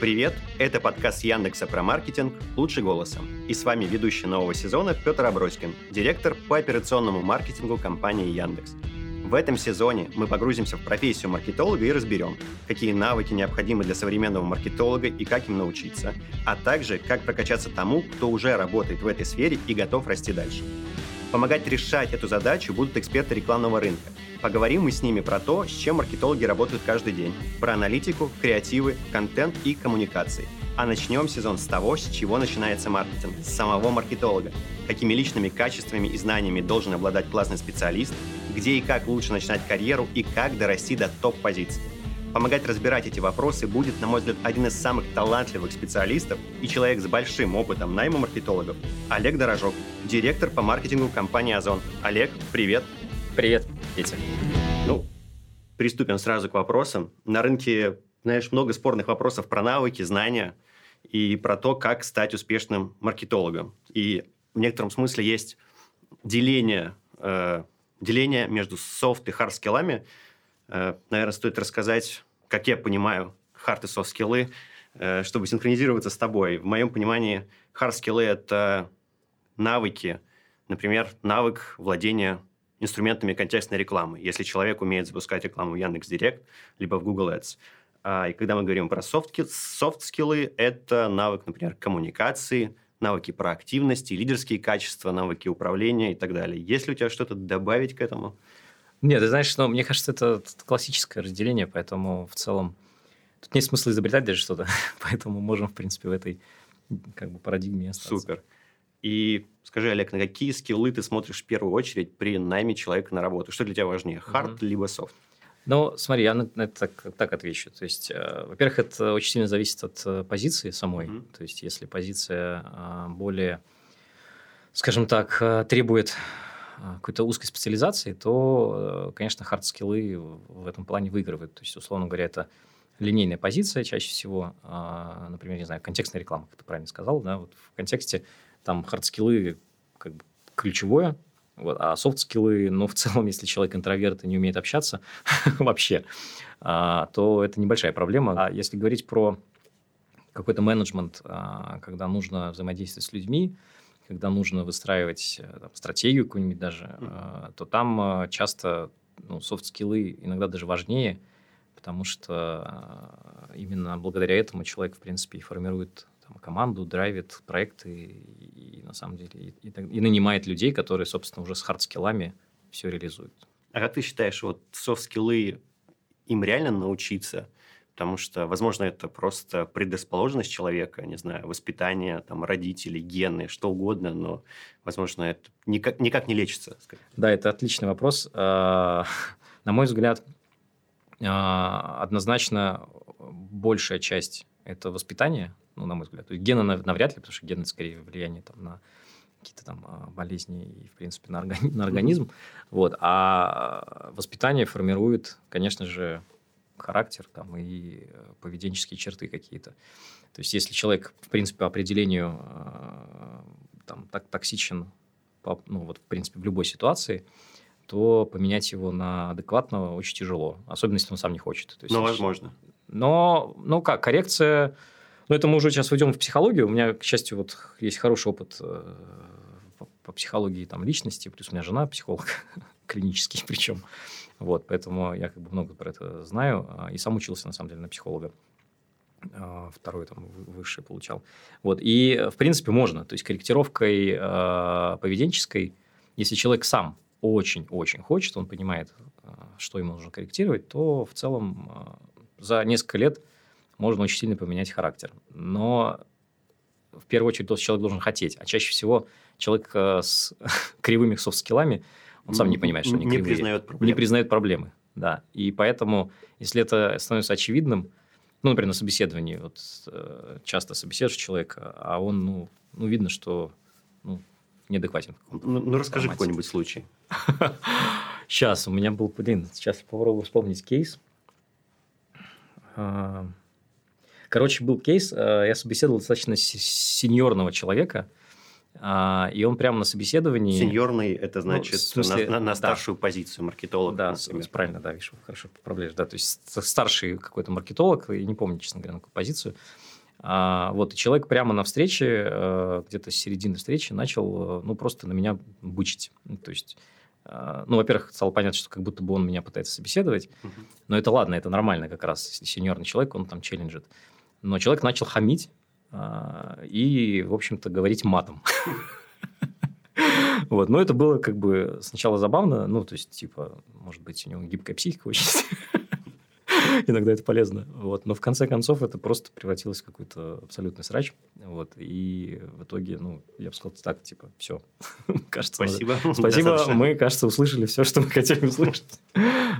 Привет, это подкаст Яндекса про маркетинг «Лучше голосом». И с вами ведущий нового сезона Петр Аброськин, директор по операционному маркетингу компании Яндекс. В этом сезоне мы погрузимся в профессию маркетолога и разберем, какие навыки необходимы для современного маркетолога и как им научиться, а также как прокачаться тому, кто уже работает в этой сфере и готов расти дальше. Помогать решать эту задачу будут эксперты рекламного рынка. Поговорим мы с ними про то, с чем маркетологи работают каждый день, про аналитику, креативы, контент и коммуникации. А начнем сезон с того, с чего начинается маркетинг, с самого маркетолога. Какими личными качествами и знаниями должен обладать классный специалист, где и как лучше начинать карьеру и как дорасти до топ-позиций. Помогать разбирать эти вопросы будет, на мой взгляд, один из самых талантливых специалистов и человек с большим опытом найма маркетологов – Олег Дорожок, директор по маркетингу компании «Озон». Олег, привет. Привет, Петя. Ну, приступим сразу к вопросам. На рынке, знаешь, много спорных вопросов про навыки, знания и про то, как стать успешным маркетологом. И в некотором смысле есть деление, э, деление между софт и hard skill ами – Э, наверное, стоит рассказать, как я понимаю hard и soft skill ы, э, чтобы синхронизироваться с тобой. В моем понимании hard skill ы – это навыки, например, навык владения инструментами контекстной рекламы. Если человек умеет запускать рекламу в Яндекс.Директ, либо в Google Ads. А, и когда мы говорим про софт-скиллы, это навык, например, коммуникации, навыки проактивности, лидерские качества, навыки управления и так далее. Есть ли у тебя что-то добавить к этому? Нет, ты знаешь, но мне кажется, это классическое разделение, поэтому в целом тут нет смысла изобретать даже что-то, поэтому можем, в принципе, в этой как бы парадигме остаться. Супер. И скажи, Олег, на какие skill ы ты смотришь в первую очередь при найме человека на работу? Что для тебя важнее, хард mm-hmm. либо софт? Ну, смотри, я на, это так, так отвечу. То есть, э, во-первых, это очень сильно зависит от э, позиции самой. Mm-hmm. То есть, если позиция э, более, скажем так, э, требует какой-то узкой специализации, то, э, конечно, hard skill ы в этом плане выигрывают. То есть, условно говоря, это линейная позиция чаще всего, а, например, не знаю, контекстная реклама, как ты правильно сказал, да, вот в контексте там хард-скиллы как бы ключевое, вот, а софт-скиллы, ну, в целом, если человек интроверт и не умеет общаться вообще, а, то это небольшая проблема. А если говорить про какой-то менеджмент, когда нужно взаимодействовать с людьми, когда нужно выстраивать э, там, стратегию какую-нибудь даже, mm. то там э, часто ну, soft skill ы иногда даже важнее, потому что именно благодаря этому человек, в принципе, и формирует там, команду, драйвит проекты и, и на самом деле и, и, и нанимает людей, которые, собственно, уже с hard skill ами все реализуют. А как ты считаешь, вот soft skill ы им реально научиться – потому что, возможно, это просто предрасположенность человека, не знаю, воспитание, там, родители, гены, что угодно, но, возможно, это никак, никак не лечится. Скажем. Да, это отличный вопрос. А, на мой взгляд, а, однозначно большая часть – это воспитание, ну, на мой взгляд. То есть гены навряд ли, потому что гены скорее влияние там, на какие-то там а, болезни и, в принципе, на, органи- на организм. Mm-hmm. Вот. А воспитание формирует, конечно же, характер там, и э, поведенческие черты какие-то. То есть, если человек, в принципе, по определению э, там, так, токсичен, по, ну, вот, в принципе, в любой ситуации, то поменять его на адекватного очень тяжело, особенно если он сам не хочет. То есть, но возможно. Но, ну как, коррекция... Ну, это мы уже сейчас войдем в психологию. У меня, к счастью, вот есть хороший опыт э, по, по психологии там, личности, плюс у меня жена психолог клинический причем. Вот, поэтому я как бы много про это знаю. А, и сам учился, на самом деле, на психолога. А, второй там высший получал. Вот, и, в принципе, можно. То есть, корректировкой э, поведенческой, если человек сам очень-очень хочет, он понимает, что ему нужно корректировать, то в целом за несколько лет можно очень сильно поменять характер. Но в первую очередь тот человек должен хотеть. А чаще всего человек с кривыми софт-скиллами – он сам не понимает, что они не кривые. признает проблемы. Не признает проблемы, да. И поэтому, если это становится очевидным, ну, например, на собеседовании, вот э, часто собеседуешь человека, а он, ну, ну видно, что ну, неадекватен. Ну, ну, расскажи какой-нибудь случай. Сейчас, у меня был, блин, сейчас попробую вспомнить кейс. А, короче, был кейс, э, я собеседовал достаточно сеньорного человека, А, и он прямо на собеседовании... Сеньорный – это ну, значит ну, смысле, на, на, на старшую да. позицию маркетолога. Да, например. правильно, да, видишь, хорошо поправляешь. Да, то есть старший какой-то маркетолог, я не помню, честно говоря, на какую позицию. А, вот, и человек прямо на встрече, э, где-то с середины встречи, начал, э, ну, просто на меня бычить. То есть а, ну, во-первых, стало понятно, что как будто бы он меня пытается собеседовать, uh-huh. но это ладно, это нормально как раз, сеньорный человек, он там челленджит. Но человек начал хамить и, в общем-то, говорить матом. Вот, но это было как бы сначала забавно, ну, то есть, типа, может быть, у него гибкая психика очень Иногда это полезно. Вот. Но в конце концов это просто превратилось в какой-то абсолютный срач. Вот. И в итоге, ну, я бы сказал так, типа, все. кажется, Спасибо. Надо... Спасибо. Мы, кажется, услышали все, что мы хотели услышать.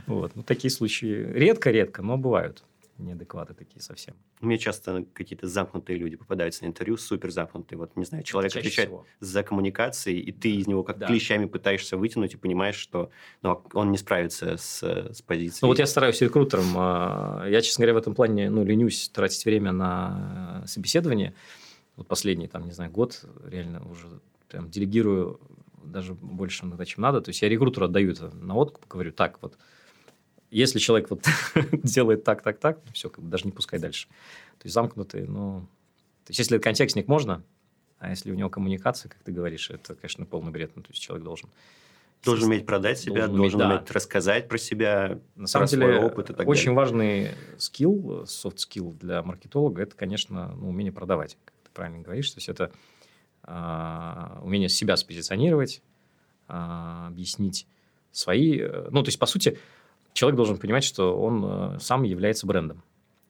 вот. Ну, такие случаи редко-редко, но бывают неадекваты такие совсем. Мне часто какие-то замкнутые люди попадаются на интервью, супер замкнутые. Вот, не знаю, человек отвечает всего. за коммуникации, и ты из него как да. клещами пытаешься вытянуть и понимаешь, что ну, он не справится с, с позицией. Ну, вот я стараюсь рекрутером. А, я, честно говоря, в этом плане ну, ленюсь тратить время на собеседование. Вот последний, там, не знаю, год реально уже прям делегирую даже больше иногда, чем надо. То есть я рекрутеру отдаю это на откуп, говорю, так, вот если человек вот делает так, так, так, все, как бы даже не пускай дальше. То есть замкнутый, ну... То есть если контекстник можно, а если у него коммуникация, как ты говоришь, это, конечно, полный бред. Ну, то есть человек должен... Должен уметь продать себя, должен, должен уметь, да. рассказать про себя, На самом деле, свой опыт и так очень далее. важный скилл, soft skill для маркетолога, это, конечно, ну, умение продавать, как ты правильно говоришь. То есть это э, умение себя спозиционировать, э, объяснить свои... Э, ну, то есть, по сути, человек должен понимать, что он э, сам является брендом.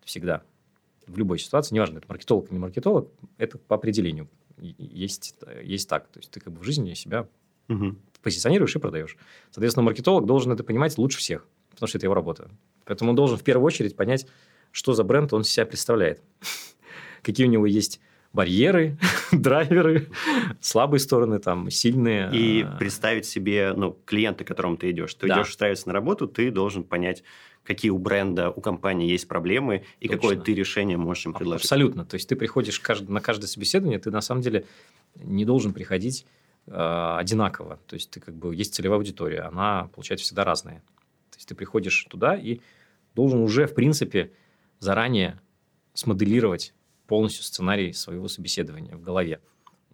Всегда. В любой ситуации, неважно, это маркетолог или не маркетолог, это по определению есть, есть так. То есть ты как бы в жизни себя угу. позиционируешь и продаешь. Соответственно, маркетолог должен это понимать лучше всех, потому что это его работа. Поэтому он должен в первую очередь понять, что за бренд он себя представляет. Какие у него есть барьеры, драйверы, слабые стороны, там, сильные. И а... представить себе, ну, клиента, к которому ты идешь. Ты да. идешь устраиваться на работу, ты должен понять, какие у бренда, у компании есть проблемы, и Точно. какое ты решение можешь им предложить. Абсолютно. То есть, ты приходишь на каждое собеседование, ты на самом деле не должен приходить э, одинаково. То есть, ты как бы, есть целевая аудитория, она, получается, всегда разная. То есть, ты приходишь туда и должен уже, в принципе, заранее смоделировать полностью сценарий своего собеседования в голове.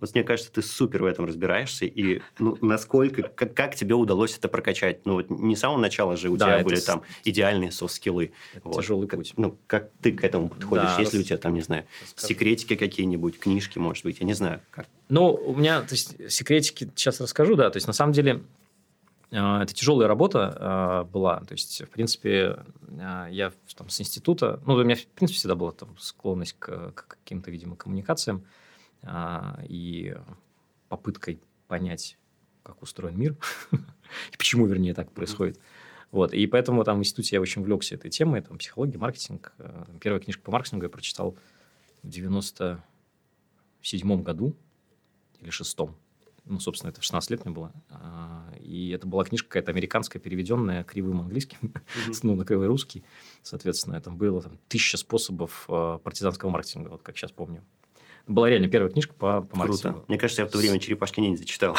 Вот мне кажется, ты супер в этом разбираешься, и ну, насколько, как, как тебе удалось это прокачать? Ну, вот не с самого начала же у да, тебя были с... там идеальные софт-скиллы. Вот. Тяжелый путь. Как, ну, как ты к этому подходишь? Да, Есть ли у тебя там, не знаю, расскажу. секретики какие-нибудь, книжки, может быть, я не знаю, как? Ну, у меня, то есть, секретики сейчас расскажу, да, то есть, на самом деле, это тяжелая работа а, была. То есть, в принципе, а, я там, с института... Ну, у меня, в принципе, всегда была там, склонность к, к каким-то, видимо, коммуникациям и попыткой понять, как устроен мир и почему, вернее, так происходит. Вот. И поэтому там в институте я очень увлекся этой темой, там, психология, маркетинг. Первая книжка по маркетингу я прочитал в 97 году или шестом ну, собственно, это в 16 лет мне было. А, и это была книжка какая-то американская, переведенная кривым английским, mm-hmm. ну, на кривой русский. Соответственно, там было там, тысяча способов а, партизанского маркетинга, вот как сейчас помню. Была реально первая книжка по, по маркетингу. Круто. Мне кажется, я в то время «Черепашки ниндзя» читал.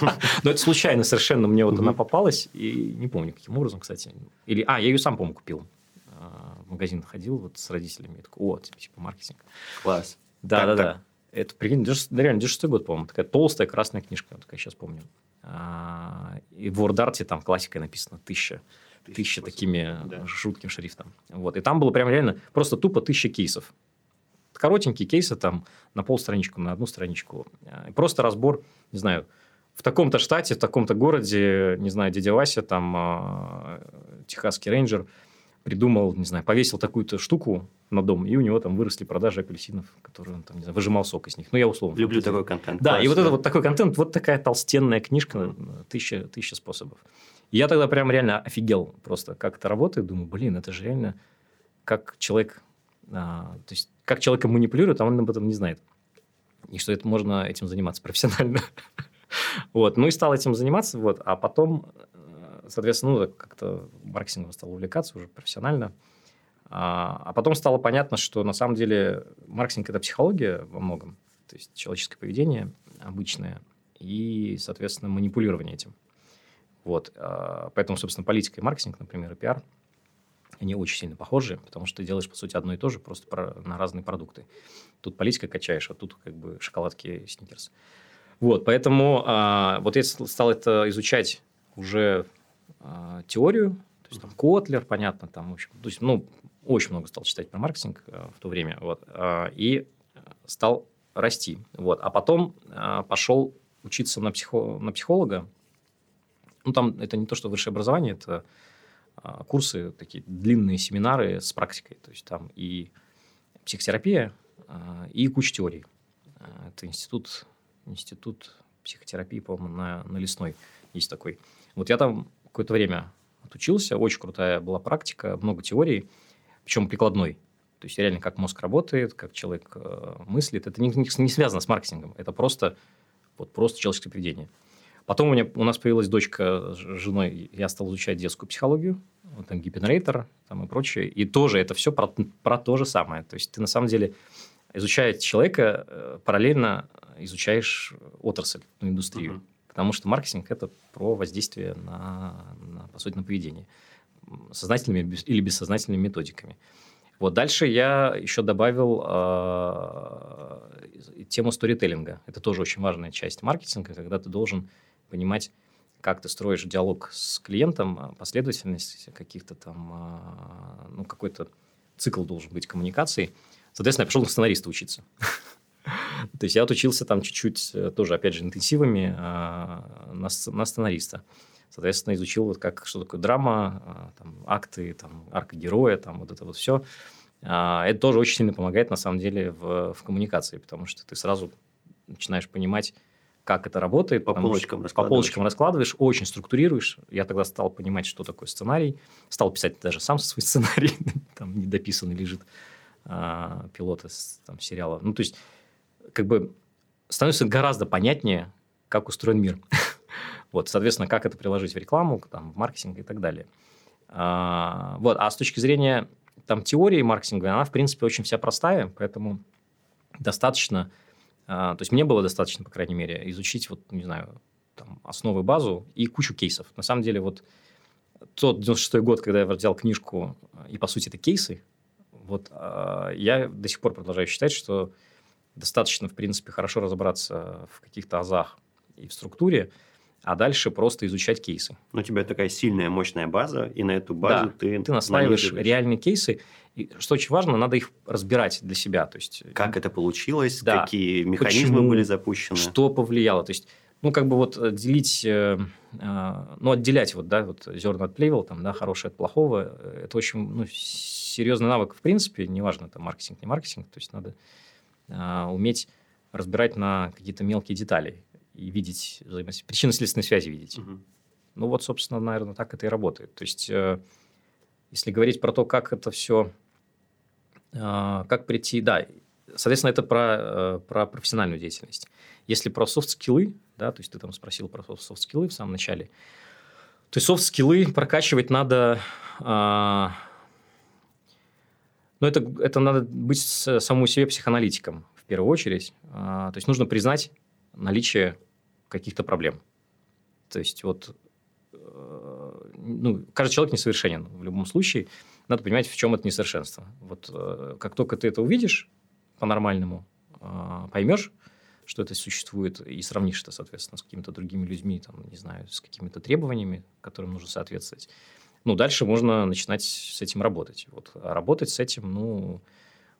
Но это случайно совершенно мне вот она попалась. И не помню, каким образом, кстати. Или, а, я ее сам, по-моему, купил. А, в магазин ходил вот с родителями. Я такой, о, типа маркетинг. Класс. Да, да, да. Это, прикинь, реально 96 год, по-моему, такая толстая красная книжка, вот, как я сейчас помню. А, и в WordArt там классикой написано тысяча. Тысяча такими да. жутким шрифтом. Вот. И там было прям реально просто тупо тысяча кейсов. Коротенькие кейсы там на полстраничку, на одну страничку. А, просто разбор, не знаю, в таком-то штате, в таком-то городе, не знаю, дядя Вася, там, э, техасский рейнджер – придумал, не знаю, повесил такую-то штуку на дом, и у него там выросли продажи апельсинов, которые он там, не знаю, выжимал сок из них. Ну, я условно. Люблю такой контент. Да, Класс, и вот да. это вот такой контент, вот такая толстенная книжка, тысяча, тысяча способов. И я тогда прям реально офигел просто, как это работает. Думаю, блин, это же реально как человек, а, то есть как человека манипулирует, а он об этом не знает. И что это можно этим заниматься профессионально. вот, ну и стал этим заниматься, вот, а потом соответственно, ну, как-то маркетингом стал увлекаться уже профессионально. А, а потом стало понятно, что на самом деле маркетинг – это психология во многом, то есть человеческое поведение. обычное и, соответственно, манипулирование этим. Вот. А, поэтому, собственно, политика и маркетинг, например, и пиар, они очень сильно похожи, потому что ты делаешь, по сути, одно и то же, просто про, на разные продукты. Тут политика качаешь, а тут как бы шоколадки сникерс. Вот, поэтому а, вот я стал это изучать уже а, теорию, то есть там Котлер, понятно, там, в общем, то есть, ну, очень много стал читать про маркетинг а, в то время, вот, а, и стал расти, вот, а потом а, пошел учиться на, психо, на психолога, ну, там это не то, что высшее образование, это а, курсы, такие длинные семинары с практикой, то есть там и психотерапия, а, и куча теорий. Это институт, институт психотерапии, по-моему, на, на Лесной есть такой. Вот я там какое-то время отучился, очень крутая была практика, много теорий, причем прикладной. То есть реально как мозг работает, как человек э, мыслит. Это не, не, не связано с маркетингом, это просто, вот, просто человеческое поведение. Потом у, меня, у нас появилась дочка с женой, я стал изучать детскую психологию, вот там гипенрейтер там и прочее. И тоже это все про, про то же самое. То есть ты на самом деле, изучая человека, э, параллельно изучаешь отрасль, ну, индустрию. Uh-huh. Потому что маркетинг – это про воздействие на, на, по сути, на поведение. Сознательными или бессознательными методиками. Вот дальше я еще добавил э, тему сторителлинга. Это тоже очень важная часть маркетинга, когда ты должен понимать, как ты строишь диалог с клиентом, а, последовательность каких-то там, а, ну, какой-то цикл должен быть коммуникации. Соответственно, я пошел на сценариста учиться. То есть я отучился там чуть-чуть, э, тоже, опять же, интенсивами а, на, на сценариста. Соответственно, изучил, вот как, что такое драма, там, акты, там, арка героя, там, вот это вот все. Это тоже очень сильно помогает, на самом деле, в, в коммуникации, потому что ты сразу начинаешь понимать, как это работает. По полочкам раскладываешь. По полочкам раскладываешь, очень структурируешь. Я тогда стал понимать, что такое сценарий. Стал писать даже сам свой сценарий. там недописанный лежит а, пилота там, сериала. Ну, то есть, как бы становится гораздо понятнее, как устроен мир. вот, соответственно, как это приложить в рекламу, там, в маркетинг и так далее. А, вот, а с точки зрения там теории маркетинга, она, в принципе, очень вся простая, поэтому достаточно а, то есть мне было достаточно, по крайней мере, изучить, вот, не знаю, там, основы, базу и кучу кейсов. На самом деле, вот тот 96 год, когда я взял книжку, и, по сути, это кейсы, вот а, я до сих пор продолжаю считать, что достаточно, в принципе, хорошо разобраться в каких-то азах и в структуре, а дальше просто изучать кейсы. Ну, у тебя такая сильная, мощная база, и на эту базу да, ты... ты настраиваешь реальные кейсы, и, что очень важно, надо их разбирать для себя. То есть, как это получилось, да, какие механизмы почему, были запущены. Что повлияло. То есть, ну, как бы вот э, делить, э, э, ну, отделять вот, да, вот зерна от плевел, там, да, хорошее от плохого, э, это очень, ну, серьезный навык в принципе, неважно, это маркетинг, не маркетинг, то есть надо э, уметь разбирать на какие-то мелкие детали и видеть взаимосвязь, причинно-следственные связи видеть. Угу. Ну вот, собственно, наверное, так это и работает. То есть, э, если говорить про то, как это все, э, как прийти, да, соответственно, это про, э, про профессиональную деятельность. Если про soft skill ы, да, то есть ты там спросил про soft skill ы в самом начале, то есть soft skill ы прокачивать надо... Ну, это, это надо быть самому себе психоаналитиком в первую очередь. А, то есть нужно признать наличие каких-то проблем. То есть вот э, ну, каждый человек несовершенен в любом случае. Надо понимать, в чем это несовершенство. Вот э, как только ты это увидишь по-нормальному, э, поймешь, что это существует, и сравнишь это, соответственно, с какими-то другими людьми, там, не знаю, с какими-то требованиями, которым нужно соответствовать, ну, дальше можно начинать с этим работать. Вот. А работать с этим, ну,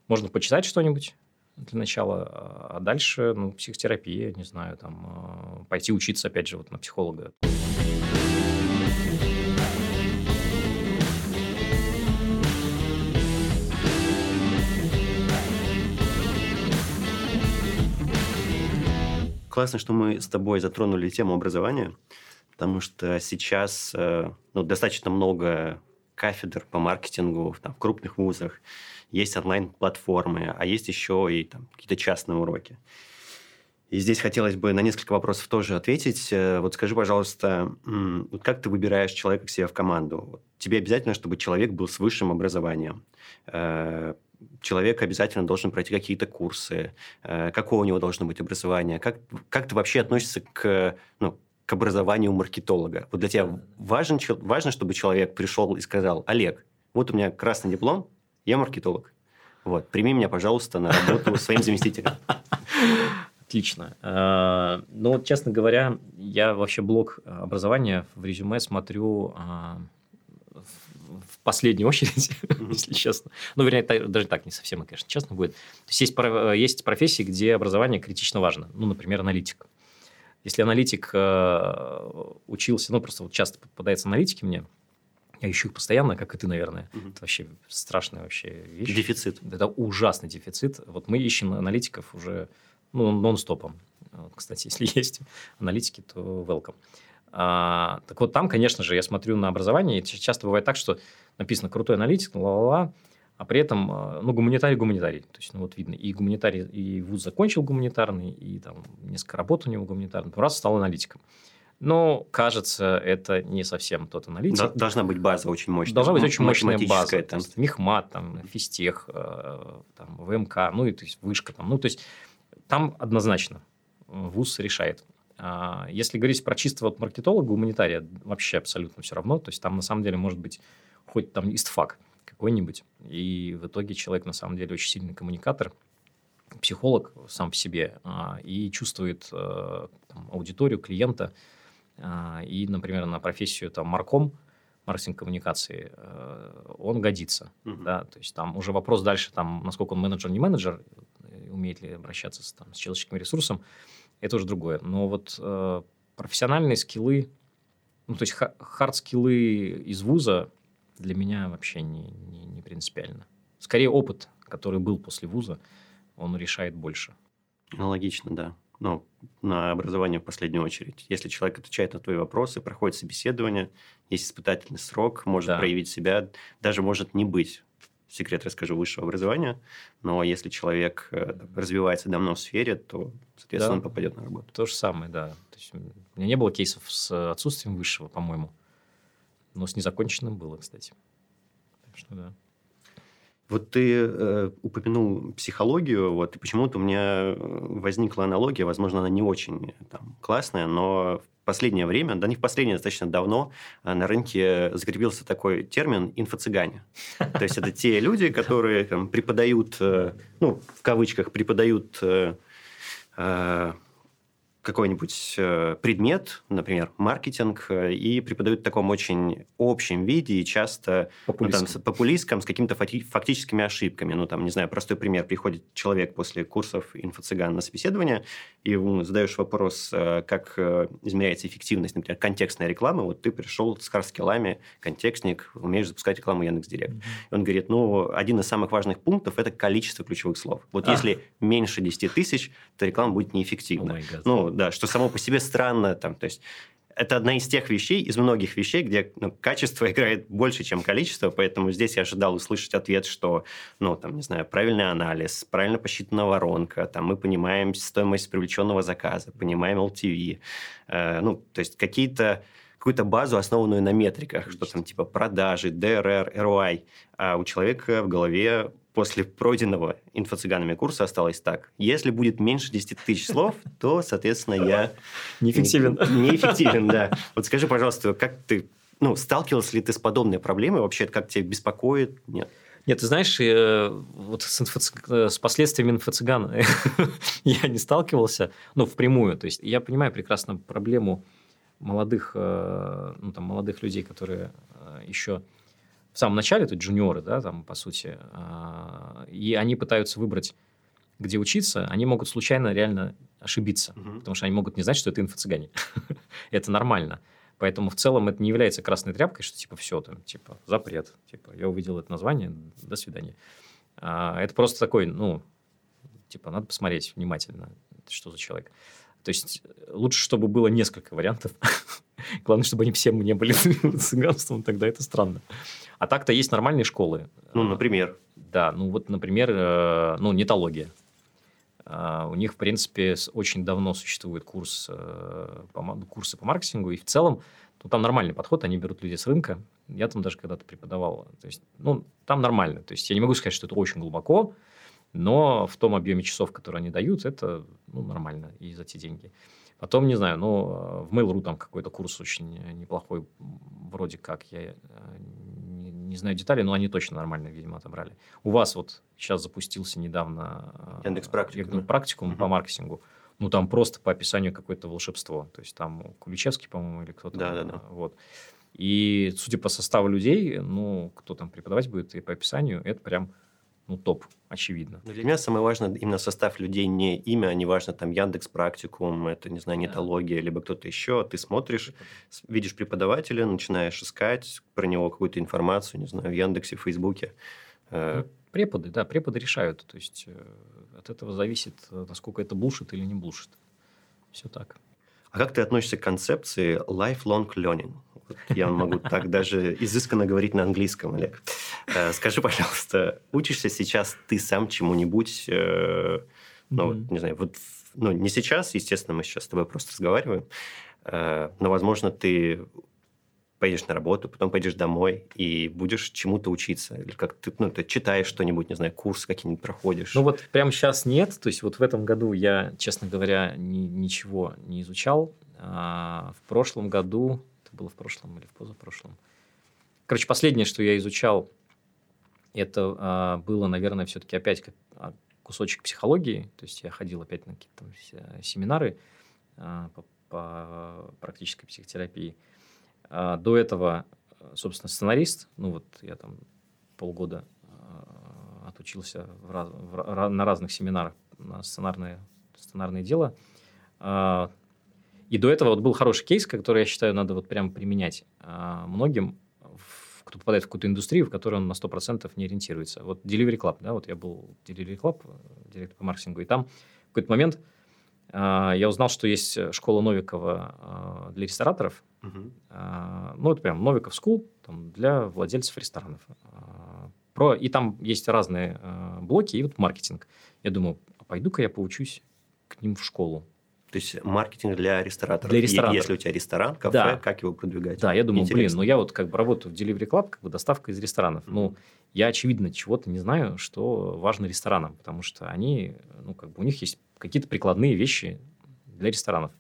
можно почитать что-нибудь, для начала, а дальше, ну, психотерапия, не знаю, там, а, пойти учиться, опять же, вот на психолога. Классно, что мы с тобой затронули тему образования, потому что сейчас э, ну, достаточно много кафедр по маркетингу там, в крупных вузах есть онлайн-платформы, а есть еще и там, какие-то частные уроки. И здесь хотелось бы на несколько вопросов тоже ответить. Э, вот скажи, пожалуйста, вот как ты выбираешь человека к себе в команду? тебе обязательно, чтобы человек был с высшим образованием. Э, человек обязательно должен пройти какие-то курсы, какое у него должно быть образование, как, как ты вообще относишься к, ну, к образованию маркетолога? Вот для тебя важен, важно, чтобы человек пришел и сказал, Олег, вот у меня красный диплом, я маркетолог. Вот, прими меня, пожалуйста, на работу своим заместителем. Отлично. Э, ну, вот, честно говоря, я вообще блок образования в резюме смотрю а, в последнюю очередь, если честно. Ну, вернее, даже так не совсем, конечно, честно будет. То есть, есть, есть профессии, где образование критично важно. Ну, например, аналитик. Если аналитик э, учился, ну, просто вот часто попадаются аналитики мне, я ищу их постоянно, как и ты, наверное. Угу. Это вообще страшная вообще вещь. Дефицит. Это ужасный дефицит. Вот мы ищем аналитиков уже ну, нон-стопом. Вот, кстати, если есть аналитики, то welcome. А, так вот, там, конечно же, я смотрю на образование, и часто бывает так, что написано «крутой аналитик», ла-ла-ла, а при этом, а, ну, гуманитарий, гуманитарий. То есть, ну, вот видно, и гуманитарий, и вуз закончил гуманитарный, и там несколько работ у него гуманитарный, раз стал аналитиком. Но, кажется, это не совсем тот аналитик. Должна быть база очень мощная. Должна быть очень мощная база. Там. Мехмат, там, физтех, э, там, ВМК, ну, и то есть вышка. Там, ну, то есть там однозначно ВУЗ решает. А, если говорить про чистого маркетолога, гуманитария, вообще абсолютно все равно. То есть там на самом деле может быть хоть там истфак какой-нибудь. И в итоге человек на самом деле очень сильный коммуникатор, психолог сам по себе а, и чувствует э, там, аудиторию, клиента. А, и, например, на профессию там марком, маркетинг коммуникации, э, он годится. Uh-huh. Да? То есть там уже вопрос дальше, там, насколько он менеджер, не менеджер, умеет ли обращаться с, там, с человеческим ресурсом, это уже другое. Но вот э, профессиональные скиллы, ну, то есть хард-скиллы из вуза для меня вообще не, не, не принципиально. Скорее, опыт, который был после вуза, он решает больше. Аналогично, да. Ну, на образование в последнюю очередь. Если человек отвечает на твои вопросы, проходит собеседование, есть испытательный срок, может да. проявить себя, даже может не быть секрет расскажу высшего образования, но если человек э, развивается давно в сфере, то, соответственно, да. он попадет на работу. То же самое, да. То есть, у меня не было кейсов с отсутствием высшего, по-моему, но с незаконченным было, кстати. Так что да. Вот ты э, упомянул психологию, вот, и почему-то у меня э, возникла аналогия, возможно, она не очень там, классная, но в последнее время, да не в последнее, достаточно давно, э, на рынке закрепился такой термин «инфо-цыгане». То есть, это те люди, которые там, преподают, э, ну, в кавычках, преподают э, какой-нибудь э, предмет, например, маркетинг, э, и преподают в таком очень общем виде и часто популистском, ну, там, с, популистском, с какими-то фактическими ошибками. Ну, там, не знаю, простой пример. Приходит человек после курсов инфо-цыган на собеседование, и задаешь вопрос, э, как измеряется эффективность, например, контекстной рекламы. Вот ты пришел с харскиллами, контекстник, умеешь запускать рекламу Яндекс.Директ. Mm-hmm. И он говорит, ну, один из самых важных пунктов – это количество ключевых слов. Вот а. если меньше 10 тысяч, то реклама будет неэффективна. Oh ну, да, что само по себе странно, там, то есть это одна из тех вещей, из многих вещей, где ну, качество играет больше, чем количество, поэтому здесь я ожидал услышать ответ, что, ну, там, не знаю, правильный анализ, правильно посчитана воронка, там, мы понимаем стоимость привлеченного заказа, понимаем LTV, э, ну, то есть какие-то какую-то базу, основанную на метриках, что там типа продажи, DRR, ROI, а у человека в голове после пройденного инфо-цыганами курса осталось так. Если будет меньше 10 тысяч слов, то, соответственно, я... Неэффективен. Неэффективен, да. Вот скажи, пожалуйста, как ты... Ну, сталкивался ли ты с подобной проблемой? Вообще, как тебя беспокоит? Нет. Нет, ты знаешь, э, вот с, инфо с последствиями инфо-цыган я не сталкивался, ну, впрямую. То есть, я понимаю прекрасно проблему молодых, э, ну, там, молодых людей, которые э, еще в самом начале, это джуниоры, да, там, по сути, а, и они пытаются выбрать, где учиться, они могут случайно реально ошибиться, угу. потому что они могут не знать, что это инфо-цыгане. это нормально. Поэтому в целом это не является красной тряпкой, что типа все, там, типа запрет. Типа я увидел это название, до свидания. А, это просто такой, ну, типа надо посмотреть внимательно, что за человек. То есть лучше, чтобы было несколько вариантов. Главное, чтобы они все не были цыганством, тогда это странно. А так-то есть нормальные школы. Ну, например? Да, ну вот, например, э, ну, нетология. А, у них, в принципе, очень давно существует курс, э, курсы по маркетингу, и в целом Ну, там нормальный подход, они берут людей с рынка. Я там даже когда-то преподавал. То есть, ну, там нормально. То есть, я не могу сказать, что это очень глубоко, но в том объеме часов, которые они дают, это ну, нормально и за те деньги. Потом, не знаю, ну, в Mail.ru там какой-то курс очень неплохой, вроде как, я э, не, не знаю деталей, но они точно нормально, видимо, отобрали. У вас вот сейчас запустился недавно... Э, Яндекс Практикум. Яндекс Практикум по маркетингу. Ну, там просто по описанию какое-то волшебство. То есть, там Куличевский, по-моему, или кто-то. Да, да, да. Вот. И, судя по составу людей, ну, кто там преподавать будет и по описанию, это прям ну, топ, очевидно. Но для меня самое важное именно состав людей, не имя, а не важно там Яндекс Практикум, это, не знаю, нетология, да. либо кто-то еще. Ты смотришь, видишь преподавателя, начинаешь искать про него какую-то информацию, не знаю, в Яндексе, в Фейсбуке. Э, ну, преподы, да, преподы решают. То есть, э, от этого зависит, э, насколько это булшит или не булшит. Все так. А как ты относишься к концепции lifelong learning? Я могу так даже изысканно говорить на английском, Олег. Э, скажи, пожалуйста, учишься сейчас ты сам чему-нибудь, э, ну, не знаю, вот, ну, не сейчас, естественно, мы сейчас с тобой просто разговариваем, э, но, возможно, ты поедешь на работу, потом пойдешь домой и будешь чему-то учиться. Или как ты, ну, ты читаешь что-нибудь, не знаю, курс какие-нибудь проходишь. Ну вот прямо сейчас нет. То есть вот в этом году я, честно говоря, ни, ничего не изучал. А в прошлом году это было в прошлом или в позапрошлом. Короче, последнее, что я изучал, это а, было, наверное, все-таки опять как, а, кусочек психологии. То есть я ходил опять на какие-то семинары а, по, по практической психотерапии. А, до этого, собственно, сценарист. Ну вот я там полгода а, отучился в раз, в, на разных семинарах на сценарное, сценарное дело. А, и до этого вот был хороший кейс, который, я считаю, надо вот прямо применять а, многим, кто попадает в какую-то индустрию, в которой он на 100% не ориентируется. Вот Delivery Club, да, вот я был в Delivery Club, э, директор по маркетингу, и там в какой-то момент я узнал, что есть школа Новикова а, для рестораторов. Угу. Ну, это прям Новиков School там, для владельцев ресторанов. Про, и там есть разные блоки, и вот маркетинг. Я думаю, пойду-ка я поучусь к ним в школу. То есть маркетинг для рестораторов. Для рестораторов. Если у тебя ресторан, кафе, да. как его продвигать? Да, я думаю, Интересно. блин, ну я вот как бы работаю в Delivery Club, как бы доставка из ресторанов. Mm-hmm. Ну, я, очевидно, чего-то не знаю, что важно ресторанам, потому что они, ну, как бы у них есть какие-то прикладные вещи для ресторанов.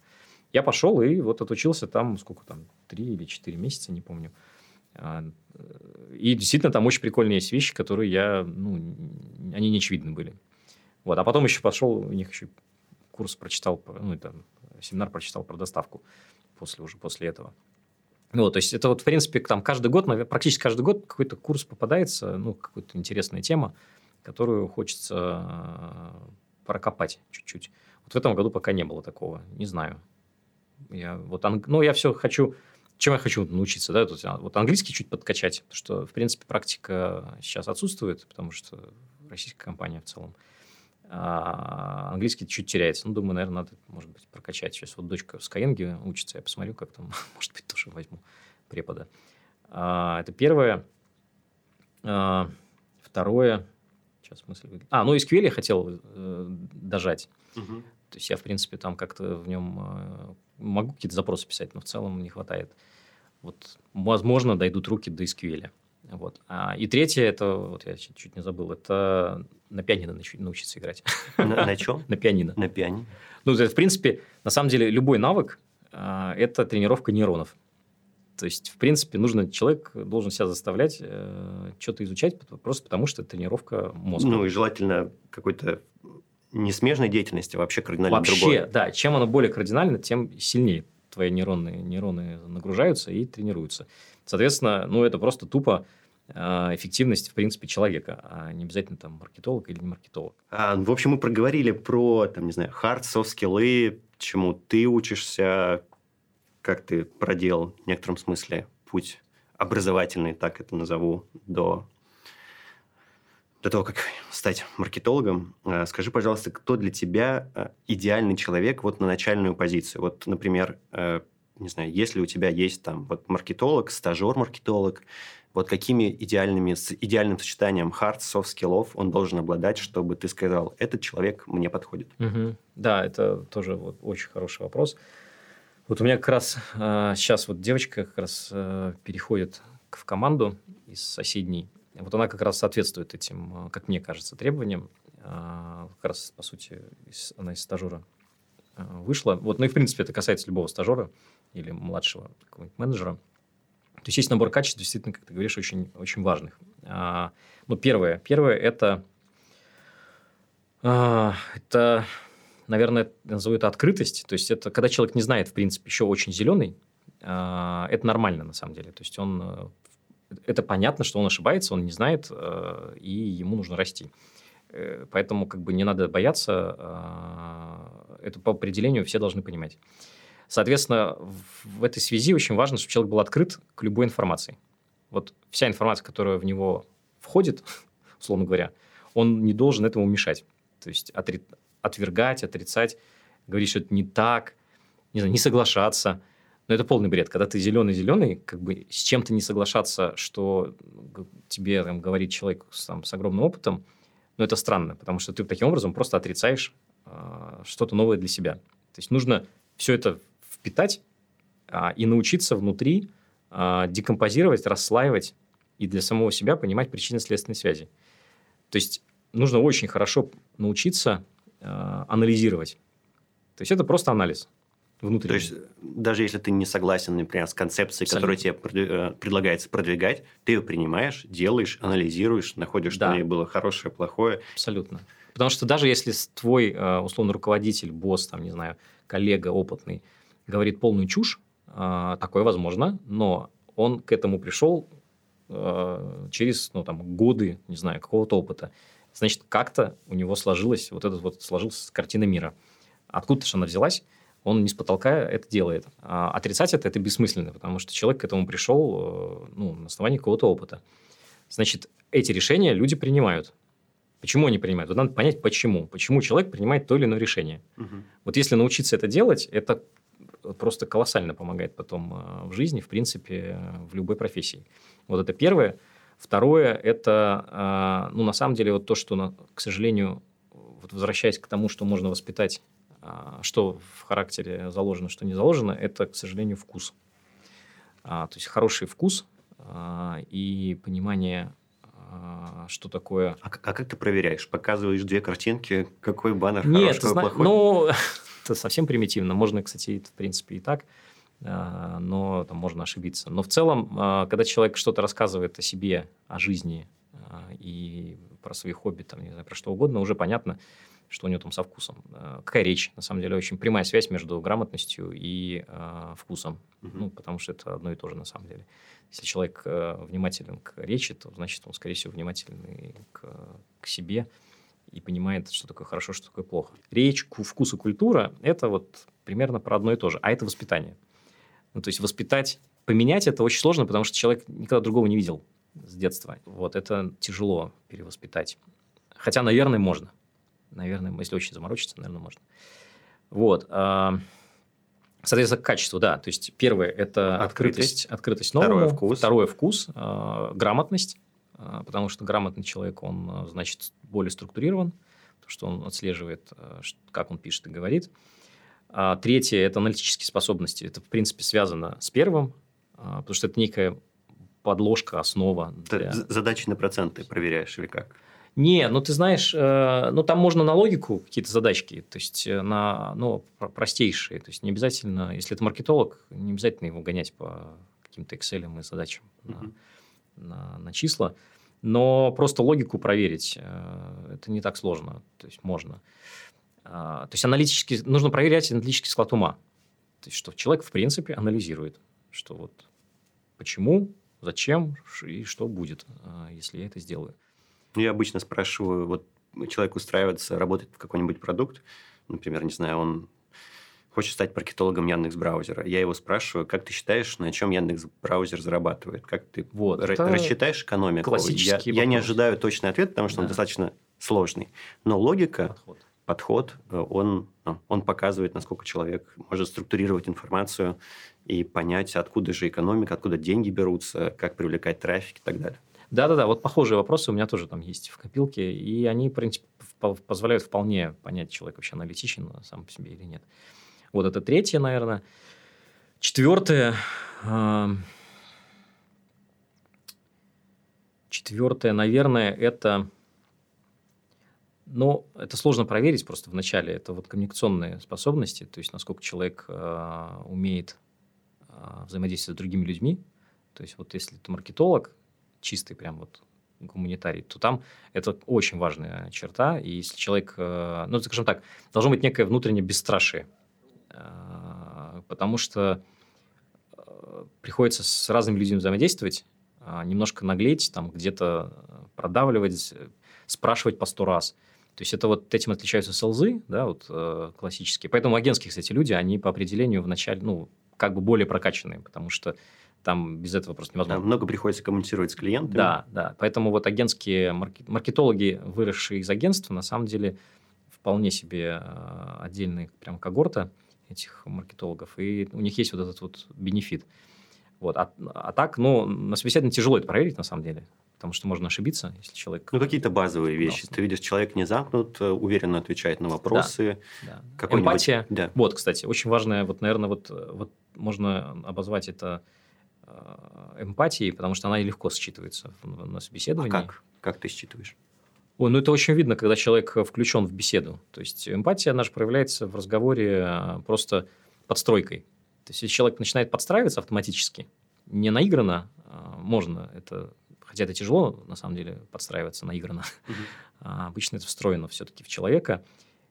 Я пошел и вот отучился там, сколько там, три или четыре месяца, не помню. А, и действительно там очень прикольные есть вещи, которые я, ну, они не очевидны были. Вот, а потом еще пошел, у них еще курс прочитал, ну, там, семинар прочитал про доставку после уже после этого. Ну, то есть, это вот, в принципе, там каждый год, практически каждый год какой-то курс попадается, ну, какая-то интересная тема, которую хочется э, прокопать чуть-чуть. Вот в этом году пока не было такого, не знаю. Я вот, ну, я все хочу, чем я хочу научиться, да, тут, вот английский чуть подкачать, потому что, в принципе, практика сейчас отсутствует, потому что российская компания в целом – а английский чуть теряется. Ну, думаю, наверное, надо, может быть, прокачать. Сейчас вот дочка в Skyeng учится, я посмотрю, как там, может быть, тоже возьму препода. А, это первое. А, второе. Сейчас мысль... А, ну, SQL я хотел э, дожать. Угу. То есть, я, в принципе, там как-то в нем э, могу какие-то запросы писать, но в целом не хватает. Вот, возможно, дойдут руки до SQL. Вот. А, и третье, это, вот я чуть, не забыл, это на пианино научиться играть. На, на чем? На пианино. На пианино. Ну, это, в принципе, на самом деле, любой навык а, – это тренировка нейронов. То есть, в принципе, нужно, человек должен себя заставлять э, что-то изучать просто потому, что это тренировка мозга. Ну, и желательно какой-то не смежной деятельности, а вообще кардинально вообще, другое. да. Чем оно более кардинально, тем сильнее твои нейроны, нейроны нагружаются и тренируются. Соответственно, ну, это просто тупо эффективность, в принципе, человека, а не обязательно там маркетолог или не маркетолог. А, в общем, мы проговорили про, там, не знаю, hard, soft скиллы, чему ты учишься, как ты проделал в некотором смысле путь образовательный, так это назову, до, до того, как стать маркетологом. А, скажи, пожалуйста, кто для тебя а, идеальный человек вот на начальную позицию? Вот, например, не знаю, если у тебя есть там вот маркетолог, стажер-маркетолог, вот какими идеальными, с идеальным сочетанием hard, soft скиллов он должен обладать, чтобы ты сказал, этот человек мне подходит? Угу. Да, это тоже вот очень хороший вопрос. Вот у меня как раз э, сейчас вот девочка как раз э, переходит в команду из соседней. Вот она как раз соответствует этим, э, как мне кажется, требованиям. Э, как раз, по сути, из, она из стажера э, вышла. Вот, ну и, в принципе, это касается любого стажера или младшего менеджера. То есть, есть набор качеств, действительно, как ты говоришь, очень, очень важных. А, ну, первое. Первое – это, а, это, наверное, назову это открытость. То есть, это когда человек не знает, в принципе, еще очень зеленый, а, это нормально, на самом деле. То есть, он, это понятно, что он ошибается, он не знает, а, и ему нужно расти. Э, поэтому как бы не надо бояться, а, это по определению все должны понимать. Соответственно, в этой связи очень важно, чтобы человек был открыт к любой информации. Вот вся информация, которая в него входит, условно говоря, он не должен этому мешать. То есть отри... отвергать, отрицать, говорить, что это не так, не, знаю, не соглашаться. Но это полный бред. Когда ты зеленый-зеленый, как бы с чем-то не соглашаться, что тебе там, говорит человек там, с огромным опытом, ну, это странно, потому что ты таким образом просто отрицаешь э, что-то новое для себя. То есть нужно все это впитать а, и научиться внутри а, декомпозировать, расслаивать и для самого себя понимать причинно-следственные связи. То есть нужно очень хорошо научиться а, анализировать. То есть это просто анализ внутренний. То есть даже если ты не согласен, например, с концепцией, Абсолютно. которая тебе э, предлагается продвигать, ты ее принимаешь, делаешь, анализируешь, находишь, да. что в ней было хорошее, плохое. Абсолютно. Потому что даже если твой, э, условно, руководитель, босс, там, не знаю, коллега опытный – говорит полную чушь, а, такое возможно, но он к этому пришел а, через ну, там, годы, не знаю, какого-то опыта. Значит, как-то у него сложилась вот этот вот сложилась картина мира. Откуда-то же она взялась, он не с потолка это делает. А отрицать это, это бессмысленно, потому что человек к этому пришел э, ну, на основании какого-то опыта. Значит, эти решения люди принимают. Почему они принимают? Вот надо понять, почему. Почему человек принимает то или иное решение. Угу. Вот если научиться это делать, это просто колоссально помогает потом э, в жизни, в принципе, в любой профессии. Вот это первое. Второе – это, э, ну, на самом деле, вот то, что, к сожалению, вот возвращаясь к тому, что можно воспитать, э, что в характере заложено, что не заложено, это, к сожалению, вкус. А, то есть хороший вкус и понимание что такое... А, а как ты проверяешь? Показываешь две картинки, какой баннер Нет, хороший, какой плохой? Ну, это совсем примитивно. Можно, кстати, в принципе, и так, а, но там можно ошибиться. Но в целом, а, когда человек что-то рассказывает о себе, о жизни а, и про свои хобби, там, не знаю, про что угодно, уже понятно, что у него там со вкусом. Какая речь? На самом деле, очень прямая связь между грамотностью и э, вкусом. Угу. Ну, потому что это одно и то же на самом деле. Если человек э, внимателен к речи, то значит он, скорее всего, внимательный к, к себе и понимает, что такое хорошо, что такое плохо. Речь, вкус и культура – это вот примерно про одно и то же, а это воспитание. Ну, то есть воспитать, поменять это очень сложно, потому что человек никогда другого не видел с детства. Вот это тяжело перевоспитать. Хотя, наверное, можно. Наверное, если очень заморочиться, наверное, можно. Вот. А, соответственно, качество, да. То есть, первое – это открытость, открытость, новому. Второе – вкус. Второе – вкус, а, грамотность. А, потому что грамотный человек, он, а, значит, более структурирован, потому что он отслеживает, а, как он пишет и говорит. А третье – это аналитические способности. Это, в принципе, связано с первым, потому что это некая подложка, основа. Для... Задачи на проценты проверяешь или как? Не, ну ты знаешь, э, ну там можно на логику какие-то задачки, то есть э, на ну, простейшие. То есть не обязательно, если это маркетолог, не обязательно его гонять по каким-то Excel и задачам. Uh-huh на, на числа, но просто логику проверить э, это не так сложно, то есть можно. А, то есть аналитически, нужно проверять аналитический склад ума. То есть, что человек, в принципе, анализирует, что вот почему, зачем и что будет, а, если я это сделаю. Я обычно спрашиваю, вот человек устраивается, работает в какой-нибудь продукт, например, не знаю, он хочет стать маркетологом Яндекс браузера. Я его спрашиваю, как ты считаешь, на чем Яндекс браузер зарабатывает? Как ты вот, рассчитаешь экономику? Я, я не ожидаю точный ответ, потому что да. он достаточно сложный. Но логика, подход, подход э, он, ну, он показывает, насколько человек может структурировать информацию и понять, откуда же экономика, откуда деньги берутся, как привлекать трафик и так далее. Да-да-да, вот похожие вопросы у меня тоже там есть в копилке, и они, в принципе, позволяют вполне понять, человек вообще аналитичен сам по себе или нет. Вот это третье, наверное. Четвертое. Четвертое, наверное, это... Ну, это сложно проверить просто в начале. Это вот коммуникационные способности, то есть насколько человек э, умеет э, взаимодействовать с другими людьми. То есть вот если ты маркетолог, чистый прям вот гуманитарий, то там это очень важная черта. И если человек, э, ну, скажем так, должно быть некое внутреннее бесстрашие. Э, потому что э, приходится с разными людьми взаимодействовать, а, немножко наглеть, там где-то продавливать, спрашивать по сто раз. То есть это вот этим отличаются селзы, да, вот э, классические. Поэтому агентские, кстати, люди, они по определению вначале, ну, как бы более прокачанные, потому что там без этого просто невозможно. Да, много приходится коммуницировать с клиентами. Да, да. Поэтому вот агентские маркетологи, выросшие из агентства, на самом деле вполне себе э, отдельная прям когорта этих маркетологов, и у них есть вот этот вот бенефит. Вот. А, а так, ну, на собеседовании тяжело это проверить, на самом деле. Потому что можно ошибиться, если человек... Ну, какие-то базовые вещи. Ты видишь, человек не замкнут, э, уверенно отвечает на вопросы. Да, да. Эмпатия. Да. Вот, кстати, очень важная, вот, наверное, вот, вот можно обозвать это э, эмпатией, потому что она легко считывается на собеседовании. А как? Как ты считываешь? Ой, ну это очень видно, когда человек включен в беседу. То есть эмпатия, она же проявляется в разговоре э, просто подстройкой. То есть, если человек начинает подстраиваться автоматически, не наигранно, а, можно это, хотя это тяжело, на самом деле, подстраиваться наигранно, угу. а обычно это встроено все-таки в человека,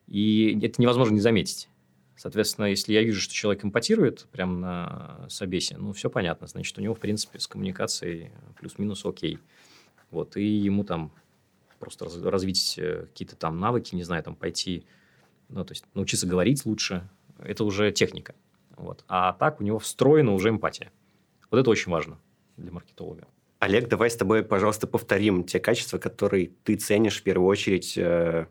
и это невозможно не заметить. Соответственно, если я вижу, что человек импотирует прямо на собесе, ну, все понятно. Значит, у него, в принципе, с коммуникацией плюс-минус окей. Вот, и ему там просто развить э, какие-то там навыки, не знаю, там пойти, ну, то есть научиться говорить лучше, это уже техника. Вот. А так у него встроена уже эмпатия. Вот это очень важно для маркетолога. Олег, давай с тобой, пожалуйста, повторим те качества, которые ты ценишь в первую очередь э,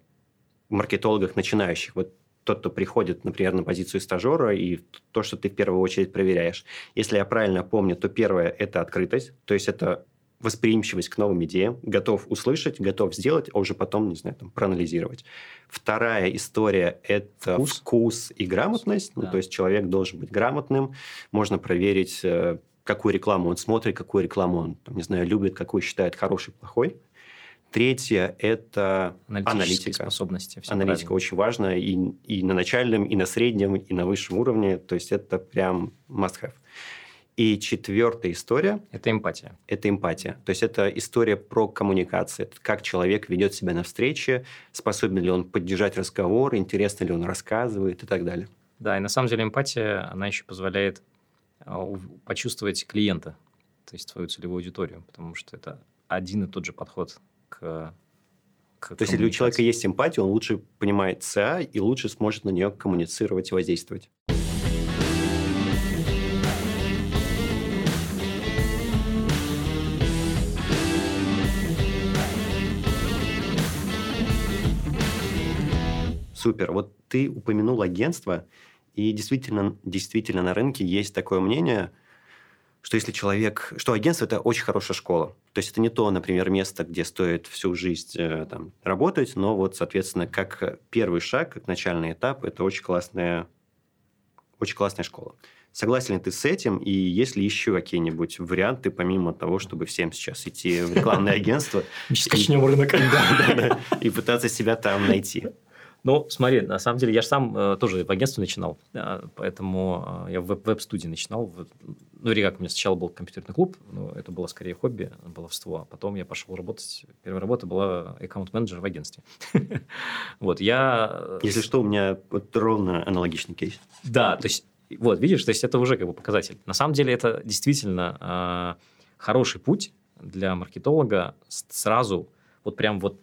в маркетологах начинающих. Вот тот, кто приходит, например, на позицию стажера, и то, что ты в первую очередь проверяешь. Если я правильно помню, то первое – это открытость, то есть это восприимчивость к новым идеям, готов услышать, готов сделать, а уже потом, не знаю, там, проанализировать. Вторая история – это вкус, вкус и грамотность. Ну, да. Ну, то есть человек должен быть грамотным. Можно проверить, э, какую рекламу он смотрит, какую рекламу он, там, не знаю, любит, какую считает хорошей, плохой. Третье – это аналитика. способности. Аналитика правильно. очень важна и, и на начальном, и на среднем, и на высшем уровне. То есть это прям must-have. И четвертая история – это эмпатия. Это эмпатия. То есть это история про коммуникацию. Это как человек ведет себя на встрече, способен ли он поддержать разговор, интересно ли он рассказывает и так далее. Да, и на самом деле эмпатия, она еще позволяет а, почувствовать клиента, то есть твою целевую аудиторию, потому что это один и тот же подход к к То есть, если у человека есть эмпатия, он лучше понимает ЦА и лучше сможет на нее коммуницировать и воздействовать. Супер. Вот ты упомянул агентство, и действительно, действительно на рынке есть такое мнение, что если человек... Что агентство – это очень хорошая школа. То есть это не то, например, место, где стоит всю жизнь э, там, работать, но вот, соответственно, как первый шаг, как начальный этап, это очень классная, очень классная школа. Согласен ли ты с этим? И есть ли еще какие-нибудь варианты, помимо того, чтобы всем сейчас идти в рекламное агентство? Скачнем рынок. И пытаться себя там найти? Ну, смотри, на самом деле, я же сам э, тоже в агентстве начинал, э, поэтому э, я в веб-студии начинал. В, ну, или как, у меня сначала был компьютерный клуб, но это было скорее хобби, баловство, а потом я пошел работать. Первая работа была аккаунт-менеджер в агентстве. Вот, я... Э, Если что, у меня вот ровно аналогичный кейс. Да, то есть, вот, видишь, то есть это уже как бы показатель. На самом деле это действительно э, хороший путь для маркетолога сразу, вот прям вот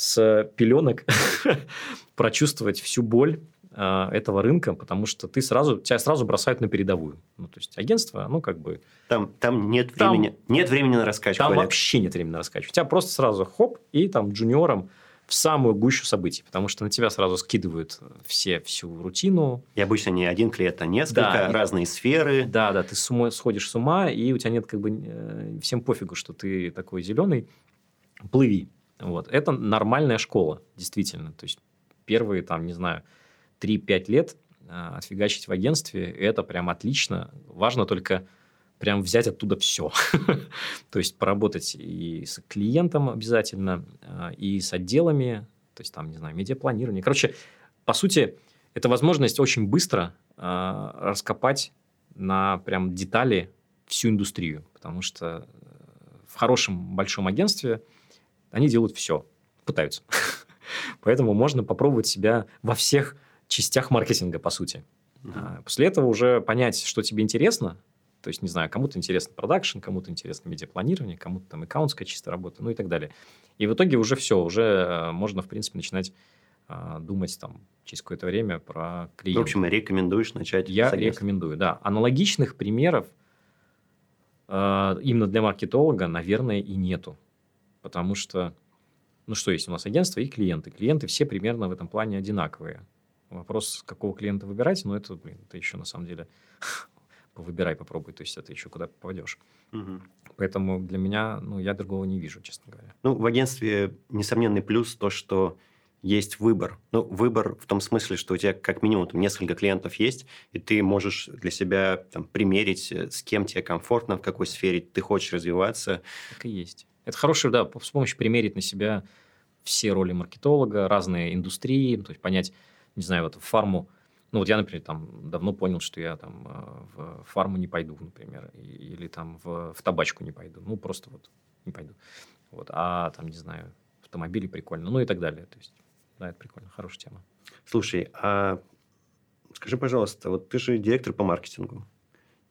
с пеленок прочувствовать всю боль э, этого рынка, потому что ты сразу, тебя сразу бросают на передовую. Ну, то есть, агентство, ну, как бы... Там, там нет там, времени, нет времени на раскачку. Там Олег. вообще нет времени на раскачку. У тебя просто сразу хоп, и там джуниором в самую гущу событий, потому что на тебя сразу скидывают все, всю рутину. И обычно не один клиент, а несколько, да, разные и, сферы. Да, да, ты с ума, сходишь с ума, и у тебя нет как бы... Э, всем пофигу, что ты такой зеленый, плыви. Вот. Это нормальная школа, действительно. То есть первые, там, не знаю, 3-5 лет а, отфигачить в агентстве, это прям отлично. Важно только прям взять оттуда все. то есть поработать и с клиентом обязательно, а, и с отделами, то есть там, не знаю, медиапланирование. Короче, по сути, это возможность очень быстро э, раскопать на прям детали всю индустрию, потому что в хорошем большом агентстве они делают все, пытаются. Поэтому можно попробовать себя во всех частях маркетинга, по сути. Uh-huh. После этого уже понять, что тебе интересно. То есть, не знаю, кому-то интересно продакшн, кому-то интересно медиапланирование, кому-то там аккаунтская чистая работа, ну и так далее. И в итоге уже все, уже э, можно, в принципе, начинать а, думать там через какое-то время про клиента. В общем, рекомендуешь начать Я рекомендую, да. Аналогичных примеров э, именно для маркетолога, наверное, и нету. Потому что ну что есть у нас агентство и клиенты. Клиенты все примерно в этом плане одинаковые. Вопрос, какого клиента выбирать, ну это, блин, это еще на самом деле выбирай, попробуй, то есть это еще куда попадешь. Угу. Поэтому для меня, ну, я другого не вижу, честно говоря. Ну, в агентстве несомненный плюс то, что есть выбор. Ну, выбор в том смысле, что у тебя как минимум там, несколько клиентов есть, и ты можешь для себя там, примерить, э, с кем тебе комфортно, в какой сфере ты хочешь развиваться. Так и есть. Это хорошее, да, с помощью примерить на себя все роли маркетолога, разные индустрии, то есть понять, не знаю, вот в фарму, ну вот я, например, там давно понял, что я там э, в фарму не пойду, например, или там в, в табачку не пойду, ну просто вот не пойду, вот, а там, не знаю, автомобили прикольно, ну и так далее, то есть, да, это прикольно, хорошая тема. Слушай, а скажи, пожалуйста, вот ты же директор по маркетингу,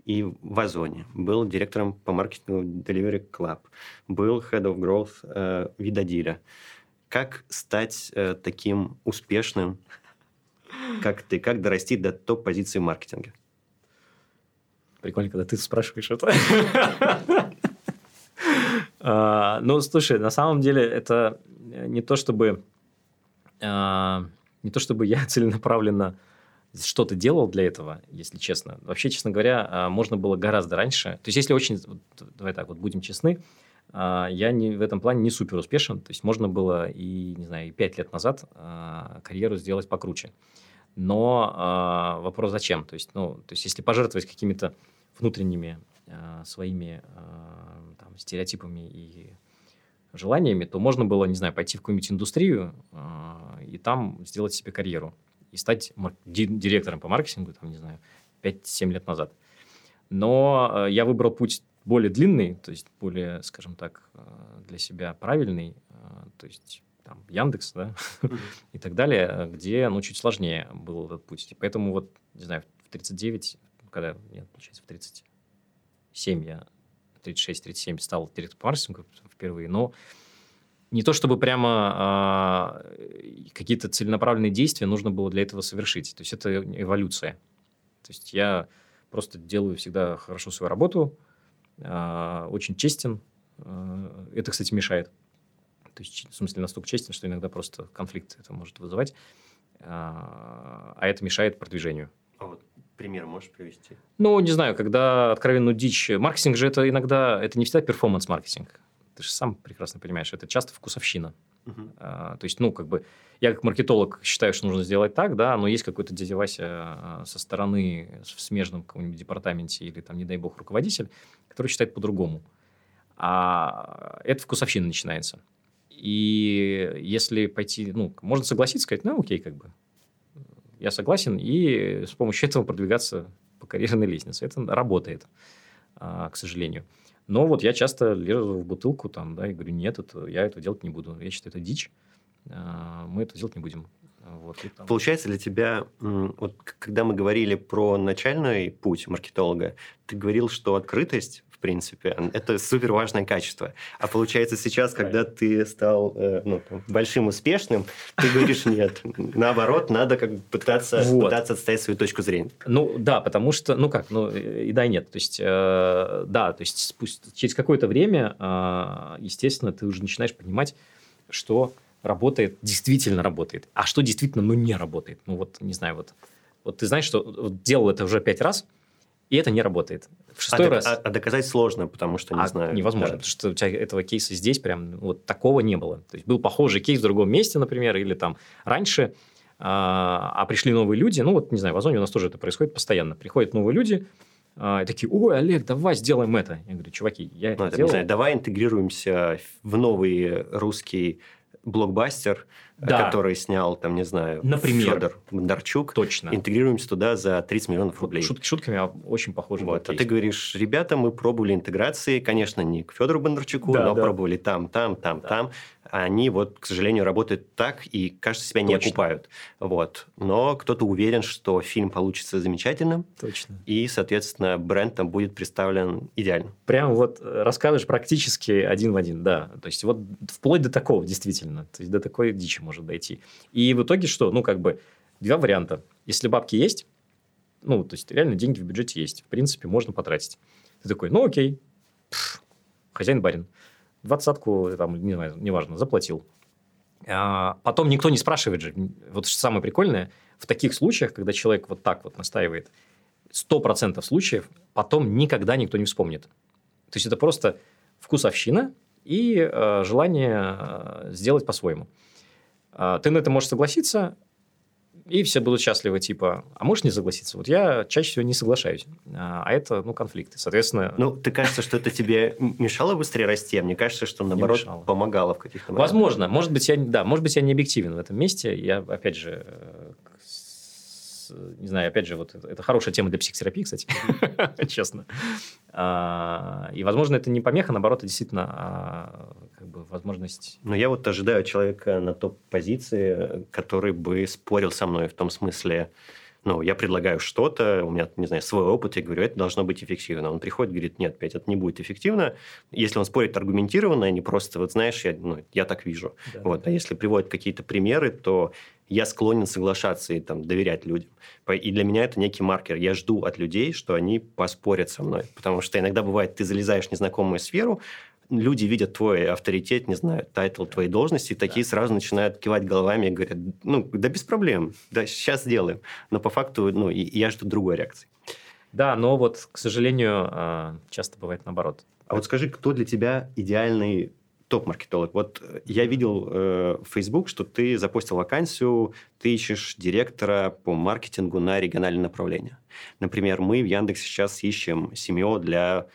и в Озоне. Был директором по маркетингу Delivery Club. Был Head of Growth э, Видодиля. Как стать э, таким успешным, как ты? Как дорасти до топ-позиции маркетинге? Прикольно, когда ты спрашиваешь это. А, ну, слушай, на самом деле это не то, чтобы а, не то, чтобы я целенаправленно что-то делал для этого, если честно. Вообще, честно говоря, а, можно было гораздо раньше. То есть, если очень, давай так, вот будем честны, а, я не, в этом плане не супер успешен. То есть, можно было и, не знаю, и 5 лет назад а, карьеру сделать покруче. Но вопрос зачем? То есть, ну, то есть, если пожертвовать какими-то внутренними своими там, стереотипами и желаниями, то можно было, не знаю, пойти в какую-нибудь индустрию и там сделать себе карьеру и стать директором по маркетингу, там, не знаю, 5-7 лет назад. Но э, я выбрал путь более длинный, то есть более, скажем так, э, для себя правильный, э, то есть там Яндекс, да, и так далее, где, ну, чуть сложнее был этот путь. И поэтому вот, не знаю, в 39, когда, нет, получается, в 37 я, 36-37 стал директором по маркетингу впервые, но не то чтобы прямо а, какие-то целенаправленные действия нужно было для этого совершить. То есть это эволюция. То есть я просто делаю всегда хорошо свою работу, а, очень честен. А, это, кстати, мешает. То есть, в смысле, настолько честен, что иногда просто конфликт это может вызывать. А, а это мешает продвижению. А вот пример можешь привести? Ну, не знаю, когда откровенную дичь... Маркетинг же это иногда... Это не всегда перформанс-маркетинг ты же сам прекрасно понимаешь, это часто вкусовщина. Uh-huh. А, то есть, ну, как бы, я как маркетолог считаю, что нужно сделать так, да, но есть какой-то дядя Вася а, со стороны в смежном каком-нибудь департаменте или, там, не дай бог, руководитель, который считает по-другому. А это вкусовщина начинается. И если пойти, ну, можно согласиться, сказать, ну, окей, как бы, я согласен, и с помощью этого продвигаться по карьерной лестнице. Это работает, а, к сожалению. Но вот я часто лезу в бутылку там, да, и говорю, нет, это, я этого делать не буду. Я считаю, это дичь. А, мы это делать не будем. Вот, там... Получается для тебя, вот когда мы говорили про начальный путь маркетолога, ты говорил, что открытость в принципе. Это супер важное качество. А получается сейчас, когда ты стал э, ну, большим успешным, ты говоришь, нет, наоборот, надо как бы пытаться, вот. пытаться отстоять свою точку зрения. Ну, да, потому что, ну как, ну и да, и нет. То есть, э, да, то есть спустя, через какое-то время, э, естественно, ты уже начинаешь понимать, что работает, действительно работает, а что действительно, ну, не работает. Ну, вот, не знаю, вот, вот ты знаешь, что вот делал это уже пять раз, и это не работает. В шестой а, раз... А, а доказать сложно, потому что не а знаю. Невозможно, да. потому что у тебя этого кейса здесь прям вот такого не было. То есть был похожий кейс в другом месте, например, или там раньше, а, а пришли новые люди, ну вот, не знаю, в Озоне у нас тоже это происходит постоянно. Приходят новые люди, а, такие, ой, Олег, давай сделаем это. Я говорю, чуваки, я это, ну, это делал. Не знаю, давай интегрируемся в новый русский блокбастер, да. который снял, там, не знаю, Например. Федор Бондарчук. Точно. Интегрируемся туда за 30 миллионов рублей. Шутки шутками, а очень похоже. Вот. А ты говоришь, ребята, мы пробовали интеграции, конечно, не к Федору Бондарчуку, да, но да. пробовали там, там, там, да. там они вот, к сожалению, работают так и, кажется, себя Точно. не окупают. Вот. Но кто-то уверен, что фильм получится замечательным. Точно. И, соответственно, бренд там будет представлен идеально. Прям вот э, рассказываешь практически один в один, да. То есть вот вплоть до такого, действительно. То есть до такой дичи может дойти. И в итоге что? Ну, как бы два варианта. Если бабки есть, ну, то есть реально деньги в бюджете есть. В принципе, можно потратить. Ты такой, ну, окей, хозяин-барин двадцатку, там, не знаю, неважно, заплатил. А потом никто не спрашивает же. Вот что самое прикольное, в таких случаях, когда человек вот так вот настаивает, сто процентов случаев потом никогда никто не вспомнит. То есть, это просто вкусовщина и э, желание э, сделать по-своему. Э, ты на это можешь согласиться, и все будут счастливы, типа, а можешь не согласиться? Вот я чаще всего не соглашаюсь, а, а это, ну, конфликты, соответственно... Ну, ты кажется, что это тебе мешало быстрее расти, а мне кажется, что, наоборот, помогало в каких-то моментах. Возможно, может быть, я, да, может быть, я не объективен в этом месте, я, опять же, э, не знаю, опять же, вот это, это хорошая тема для психотерапии, кстати, честно. А, и, возможно, это не помеха, наоборот, это действительно а, как бы возможность... Но я вот ожидаю человека на топ-позиции, который бы спорил со мной в том смысле, ну, я предлагаю что-то, у меня, не знаю, свой опыт, я говорю, это должно быть эффективно. Он приходит, говорит, нет, опять это не будет эффективно. Если он спорит аргументированно, а не просто, вот знаешь, я, ну, я так вижу. Да, вот. Да. А если приводит какие-то примеры, то я склонен соглашаться и там, доверять людям. И для меня это некий маркер. Я жду от людей, что они поспорят со мной. Потому что иногда бывает, ты залезаешь в незнакомую сферу, люди видят твой авторитет, не знаю, title твоей должности, и такие да. сразу начинают кивать головами и говорят, ну, да без проблем, да, сейчас сделаем. Но по факту, ну, я жду другой реакции. Да, но вот, к сожалению, а, часто бывает наоборот. А вот скажи, кто для тебя идеальный топ-маркетолог. Вот э, я видел э, в Facebook, что ты запустил вакансию, ты ищешь директора по маркетингу на региональное направление. Например, мы в Яндекс сейчас ищем семье для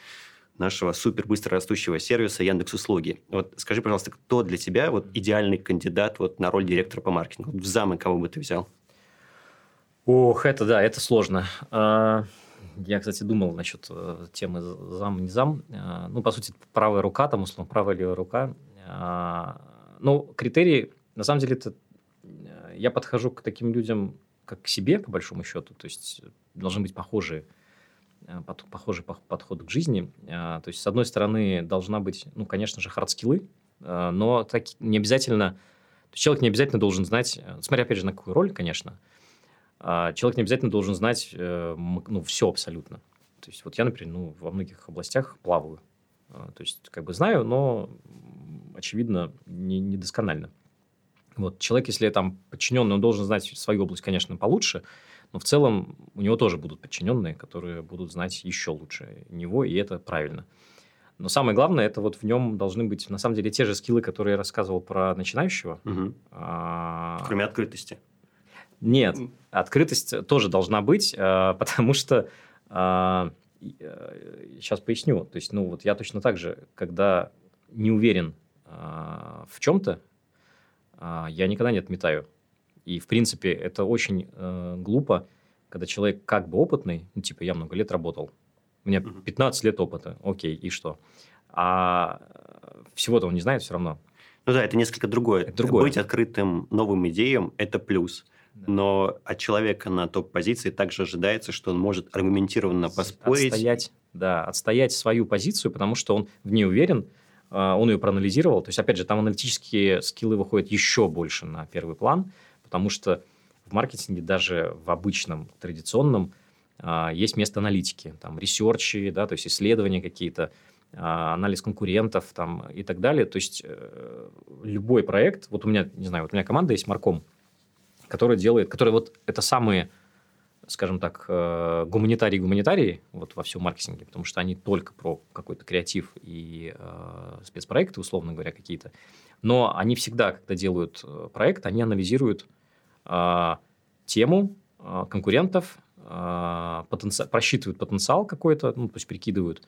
нашего супер быстро растущего сервиса Яндекс Услуги. Вот скажи, пожалуйста, кто для тебя вот идеальный кандидат вот на роль директора по маркетингу? В замы кого бы ты взял? Ох, это да, это сложно. Я, кстати, думал насчет э, темы зам, не зам. Э, ну, по сути, правая рука, там, условно, правая левая рука. Э, ну, критерии, на самом деле, это я подхожу к таким людям, как к себе, по большому счету. То есть, должны быть похожие, похожий подход к жизни. То есть, с одной стороны, должна быть, ну, конечно же, хардскиллы, но так, не обязательно... Человек не обязательно должен знать, смотря, опять же, на какую роль, конечно, человек не обязательно должен знать э, ну, все абсолютно. То есть, вот я, например, ну, во многих областях плаваю. А, то есть, как бы знаю, но, очевидно, не, недосконально. Вот, человек, если там подчиненный, он должен знать свою область, конечно, получше, но в целом у него тоже будут подчиненные, которые будут знать еще лучше него, и это правильно. Но самое главное, это вот в нем должны быть, на самом деле, те же скиллы, которые я рассказывал про начинающего. Угу. А... Кроме открытости. Нет, открытость тоже должна быть, э, потому что сейчас э, поясню. То есть, ну вот я точно так же, когда не уверен э, в чем-то, я никогда не отметаю. И, в принципе, это очень глупо, когда человек как бы опытный, ну, типа, я много лет работал, у меня 15 лет опыта, окей, и что? А всего-то он не знает все равно. Ну да, это несколько другое. Это другое. Быть открытым новым идеям – это плюс но от человека на топ-позиции также ожидается, что он может аргументированно поспорить. Отстоять, да, отстоять свою позицию, потому что он в ней уверен, а, он ее проанализировал. То есть, опять же, там аналитические скиллы выходят еще больше на первый план, потому что в маркетинге даже в обычном, традиционном а, есть место аналитики, там, ресерчи, да, то есть исследования какие-то, а, анализ конкурентов там, и так далее. То есть, э, любой проект, вот у меня, не знаю, вот у меня команда есть Марком, который делает, который вот это самые, скажем так, э, гуманитарии-гуманитарии вот во всем маркетинге, потому что они только про какой-то креатив и э, спецпроекты, условно говоря, какие-то. Но они всегда, когда делают э, проект, они анализируют э, тему э, конкурентов, э, потенци... просчитывают потенциал какой-то, ну, то есть прикидывают.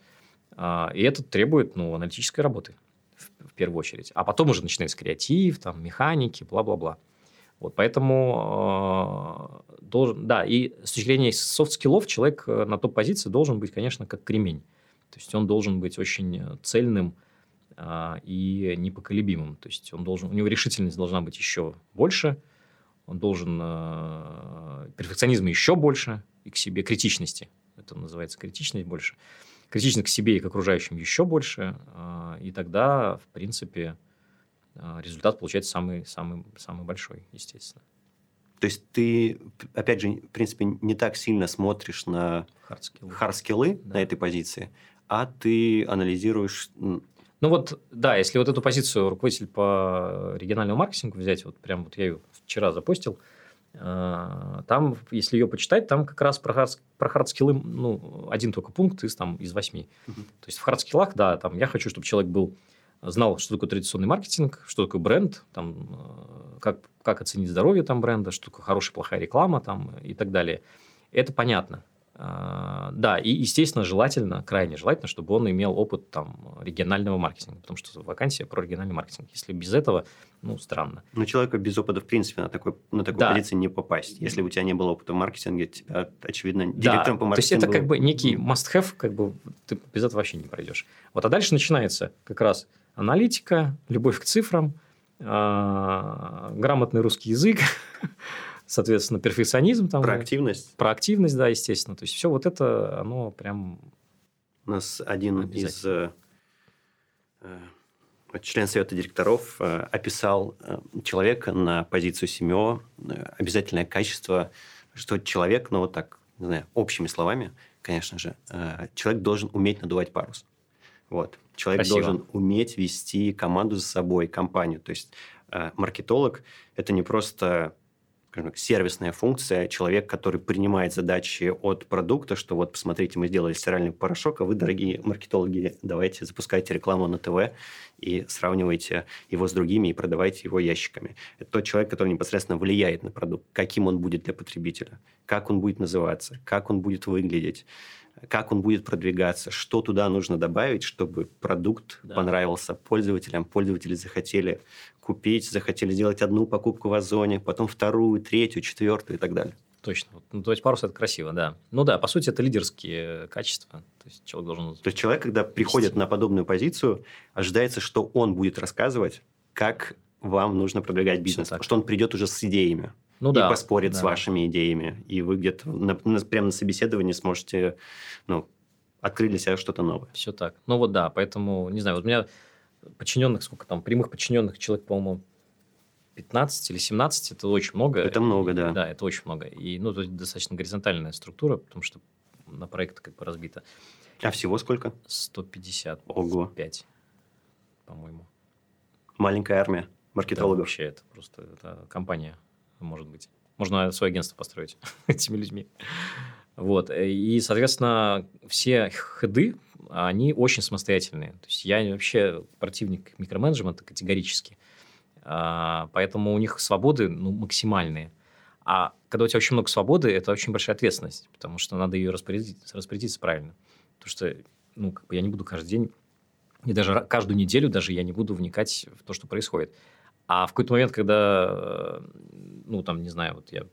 Э, и это требует ну, аналитической работы в, в первую очередь. А потом уже начинается креатив, там, механики, бла-бла-бла. Вот, поэтому э, должен, да, и с точки зрения софт-скиллов человек э, на топ-позиции должен быть, конечно, как кремень. То есть он должен быть очень цельным э, и непоколебимым. То есть он должен, у него решительность должна быть еще больше, он должен э, перфекционизма еще больше и к себе критичности. Это называется критичность больше. Критичность к себе и к окружающим еще больше. Э, и тогда, в принципе, результат получается самый, самый, самый большой, естественно. То есть ты, опять же, в принципе, не так сильно смотришь на хардскиллы, хардскиллы да. на этой позиции, а ты анализируешь... Ну вот, да, если вот эту позицию руководитель по региональному маркетингу взять, вот прям вот я ее вчера запустил, а, там, если ее почитать, там как раз про, хард, про хардскиллы, ну, один только пункт из, там, из восьми. Угу. То есть в хардскиллах, да, там я хочу, чтобы человек был знал, что такое традиционный маркетинг, что такое бренд, там, э, как, как оценить здоровье там бренда, что такое хорошая, плохая реклама там, и так далее. Это понятно. А, да, и, естественно, желательно, крайне желательно, чтобы он имел опыт там, регионального маркетинга, потому что вакансия про региональный маркетинг. Если без этого, ну, странно. Но человеку без опыта, в принципе, на, такой, на такую да. позицию не попасть. Если у тебя не было опыта в маркетинге, тебя, очевидно, директором да. по маркетингу... То есть, это как бы некий must-have, как бы ты без этого вообще не пройдешь. Вот, а дальше начинается как раз аналитика, любовь к цифрам, а, грамотный русский язык, соответственно, перфекционизм. Там, проактивность. Проактивность, да, естественно. То есть, все вот это, оно прям... У нас один из э, э, член совета директоров э, описал э, человека на позицию э, обязательное качество, что человек, ну вот так, не знаю, общими словами, конечно же, человек должен уметь надувать парус. Вот. Человек Спасибо. должен уметь вести команду за собой, компанию. То есть э, маркетолог – это не просто так, сервисная функция, человек, который принимает задачи от продукта, что вот, посмотрите, мы сделали стиральный порошок, а вы, дорогие маркетологи, давайте запускайте рекламу на ТВ и сравнивайте его с другими и продавайте его ящиками. Это тот человек, который непосредственно влияет на продукт, каким он будет для потребителя, как он будет называться, как он будет выглядеть, как он будет продвигаться, что туда нужно добавить, чтобы продукт да. понравился пользователям, пользователи захотели купить, захотели сделать одну покупку в Озоне, потом вторую, третью, четвертую и так далее. Точно. Ну, то есть парус это красиво, да. Ну да, по сути, это лидерские качества. То есть человек должен. То есть человек, когда приходит на подобную позицию, ожидается, что он будет рассказывать, как вам нужно продвигать бизнес, что он придет уже с идеями ну, и да, поспорит да. с вашими идеями, и вы где-то на, на, прямо на собеседовании сможете ну, открыть для себя что-то новое. Все так. Ну вот да, поэтому, не знаю, вот у меня подчиненных, сколько там, прямых подчиненных человек, по-моему, 15 или 17, это очень много. Это много, да. Да, это очень много. И, ну, то есть, достаточно горизонтальная структура, потому что на проект как бы разбита. А всего сколько? 150. Ого. 5, по-моему. Маленькая армия маркетологов. Да, вообще, это просто это компания может быть. Можно свое агентство построить этими людьми. Вот. И, соответственно, все хеды, они очень самостоятельные. То есть, я вообще противник микроменеджмента категорически. А, поэтому у них свободы ну, максимальные. А когда у тебя очень много свободы, это очень большая ответственность, потому что надо ее распорядить, распорядиться правильно. Потому что ну, как бы я не буду каждый день, и даже каждую неделю даже я не буду вникать в то, что происходит. А в какой-то момент, когда, э, ну, там, не знаю, вот я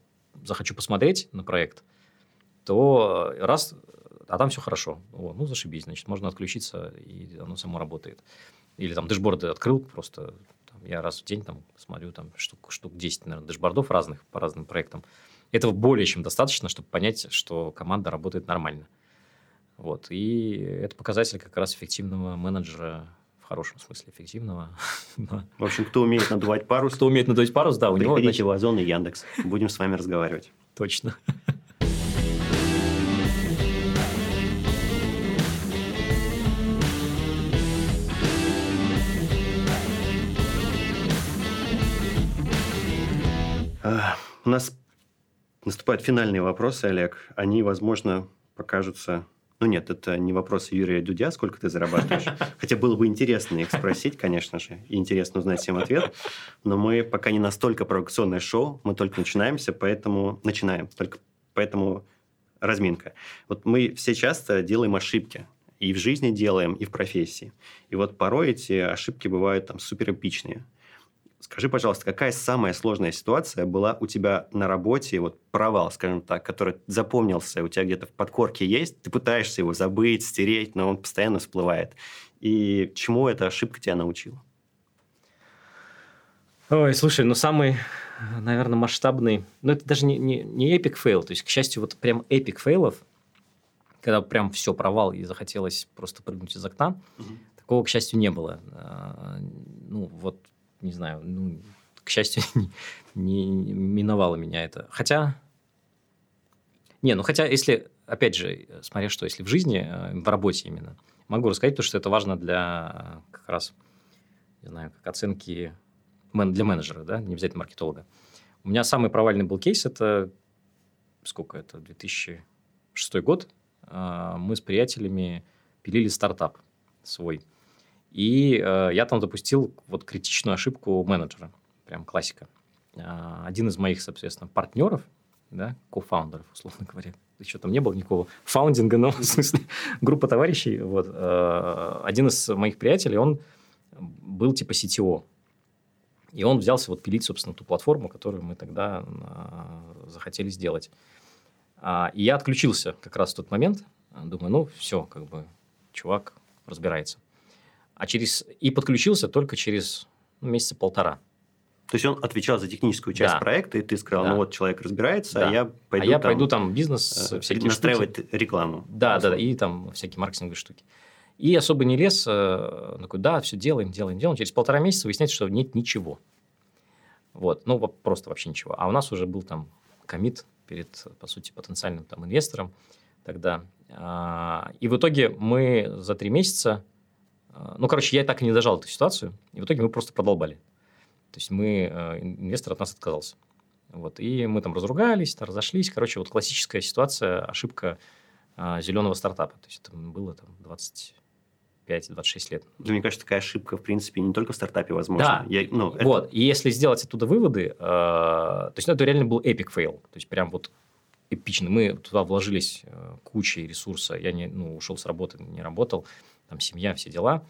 захочу посмотреть на проект, то раз, а там все хорошо. О, ну, зашибись, значит, можно отключиться, и оно само работает. Или там дэшборды открыл просто, там, я раз в день там смотрю, там, штук, штук 10, наверное, дэшбордов разных по разным проектам. Этого более чем достаточно, чтобы понять, что команда работает нормально. Вот. И это показатель как раз эффективного менеджера хорошем смысле эффективного. В общем, кто умеет надувать парус... Кто умеет надувать парус, да, у него... Приходите в Озон и Яндекс. Будем с вами разговаривать. Точно. А, у нас наступают финальные вопросы, Олег. Они, возможно, покажутся Ну нет, это не вопрос Юрия Дудя, сколько ты зарабатываешь. Хотя было бы интересно их спросить, конечно же, интересно узнать всем ответ. Но мы пока не настолько провокационное шоу, мы только начинаемся, поэтому начинаем. Только поэтому разминка. Вот мы все часто делаем ошибки. И в жизни делаем, и в профессии. И вот порой эти ошибки бывают там супер эпичные. Скажи, пожалуйста, какая самая сложная ситуация была у тебя на работе, вот провал, скажем так, который запомнился, у тебя где-то в подкорке есть, ты пытаешься его забыть, стереть, но он постоянно всплывает. И чему эта ошибка тебя научила? Ой, слушай, ну самый, наверное, масштабный, ну это даже не, не, не epic fail, то есть, к счастью, вот прям epic fail ов, когда прям все провал и захотелось просто прыгнуть из окна, угу. такого, к счастью, не было. А, ну вот не знаю, ну, к счастью, не, не миновало меня это. Хотя, не, ну хотя, если, опять же, смотря что, если в жизни, э, в работе именно, могу рассказать, то, что это важно для как раз, не знаю, как оценки для менеджера, да, не обязательно маркетолога. У меня самый провальный был кейс, это сколько это, 2006 год. А, мы с приятелями пилили стартап свой – и э, я там допустил вот критичную ошибку менеджера. Прям классика. Э, один из моих, соответственно, партнеров, да, кофаундеров, условно говоря, еще там не было никакого фаундинга, но в смысле группа товарищей, вот, э, один из моих приятелей, он был типа CTO. И он взялся вот пилить, собственно, ту платформу, которую мы тогда э, захотели сделать. А, и я отключился как раз в тот момент. Думаю, ну, все, как бы, чувак разбирается а через и подключился только через ну, месяца полтора. То есть он отвечал за техническую часть да. проекта, и ты сказал, да. ну вот человек разбирается, да. а я пойду а я там, пойду там бизнес э, всякие настраивать штуки. рекламу. Да, да, да, и там всякие маркетинговые штуки. И особо не лез, э, такой, да, все делаем, делаем, делаем. Через полтора месяца выясняется, что нет ничего. Вот, ну просто вообще ничего. А у нас уже был там commit перед, по сути, потенциальным там инвестором тогда. А, и в итоге мы за три месяца а, ну, короче, я так и не дожал эту ситуацию, и в итоге мы просто продолбали. То есть мы, э, инвестор от нас отказался. Вот, и мы там разругались, разошлись. Короче, вот классическая ситуация, ошибка а, зеленого стартапа. То есть это было там 25-26 лет. Да, мне кажется, такая ошибка, в принципе, не только в стартапе возможна. Да, Я, ну, это... вот. И если сделать оттуда выводы, э, то есть ну, это реально был epic fail. То есть прям вот эпично. Мы туда вложились э, кучей ресурса. Я не, ну, ушел с работы, не работал там семья, все дела.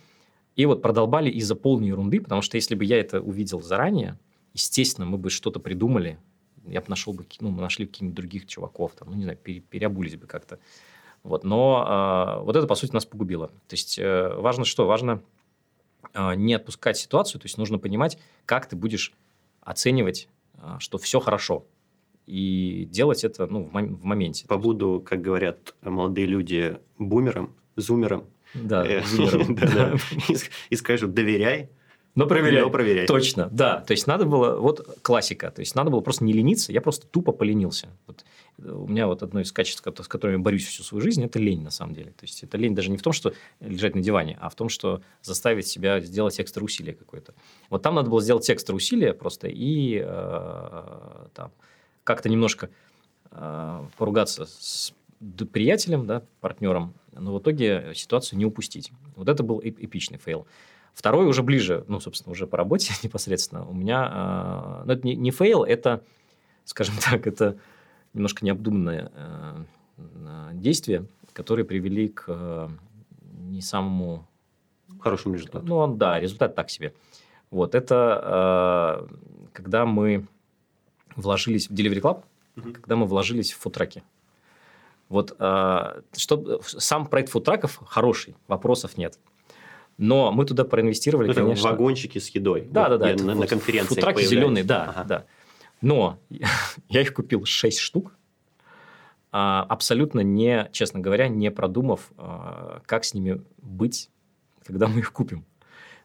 И вот продолбали из-за полной ерунды, потому что если бы я это увидел заранее, естественно, мы бы что-то придумали, я бы нашел бы, ну, мы нашли каких-нибудь других чуваков, там, ну, не знаю, пере, переобулись бы как-то. Вот, но э, вот это, по сути, нас погубило. То есть, э, важно что? Важно э, не отпускать ситуацию, то есть, нужно понимать, как ты будешь оценивать, э, что все хорошо. И делать это ну, в, мом- в моменте. Побуду, как говорят молодые люди, бумером, зумером. Да, э, И скажу, доверяй, но проверяй. Но проверяй. Точно, да. То есть, надо было, вот классика, то есть, надо было просто не лениться, я просто тупо поленился. Вот, у меня вот одно из качеств, с которыми я борюсь всю свою жизнь, это лень на самом деле. То есть, это лень даже не в том, что лежать на диване, а в том, что заставить себя сделать экстра усилие какое-то. Вот там надо было сделать экстра усилие просто и э, там как-то немножко э, поругаться с приятелем, да, партнером, но в итоге ситуацию не упустить. Вот это был эпичный fail. Второй уже ближе, ну, собственно, уже по работе непосредственно. У меня, э, ну, это не, не fail, это, скажем так, это немножко необдуманное э, действие, которые привели к э, не самому... Хорошему результату. Ну, он, да, результат так себе. Вот, это э, когда мы вложились в Delivery Club, угу. когда мы вложились в футраки. Вот э, что, сам проект фудтраков хороший, вопросов нет. Но мы туда проинвестировали, ну, конечно... вагончики с едой. Да, вот да, да. На, на конференции Фудтраки зеленые, да, ага. да. Но я их купил 6 штук, а, абсолютно не, честно говоря, не продумав, а, как с ними быть, когда мы их купим.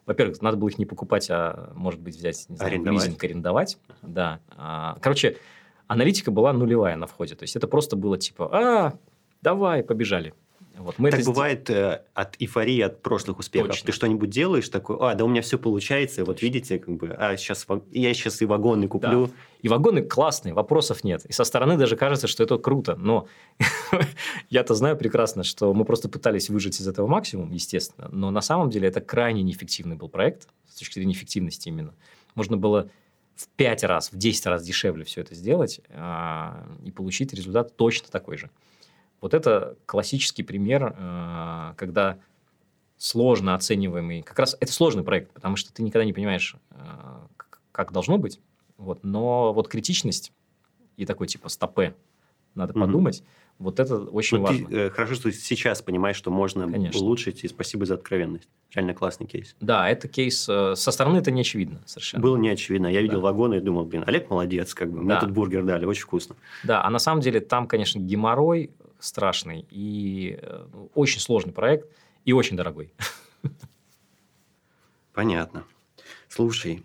Во-первых, надо было их не покупать, а, может быть, взять, не знаю, арендовать. лизинг, арендовать. Да. А, короче, аналитика была нулевая на входе. То есть, это просто было типа, а, давай, побежали. Вот, мы так бывает э, от эйфории от прошлых успехов. Точно. Ты что-нибудь делаешь такой, а, да у меня все получается, вот видите, как бы, а сейчас я сейчас и вагоны куплю. Да. И вагоны классные, вопросов нет. И со стороны даже кажется, что это круто. Но я-то знаю прекрасно, что мы просто пытались выжить из этого максимум, естественно. Но на самом деле это крайне неэффективный был проект, с точки зрения эффективности именно. Можно было в 5 раз, в 10 раз дешевле все это сделать а, и получить результат точно такой же. Вот это классический пример, а, когда сложно оцениваемый, как раз это сложный проект, потому что ты никогда не понимаешь, а, как должно быть, вот, но вот критичность и такой типа стопе, надо угу. подумать, вот это очень Но важно. Ты, э, хорошо, что сейчас понимаешь, что можно Конечно. улучшить, и спасибо за откровенность. Реально классный кейс. Да, это кейс... Э, со стороны это не очевидно совершенно. Было не очевидно. Я видел да. вагоны и думал, блин, Олег молодец, как бы. Мне да. тут бургер дали, очень вкусно. Да, а на самом деле там, конечно, геморрой страшный и э, очень сложный проект и очень дорогой. Понятно. Слушай,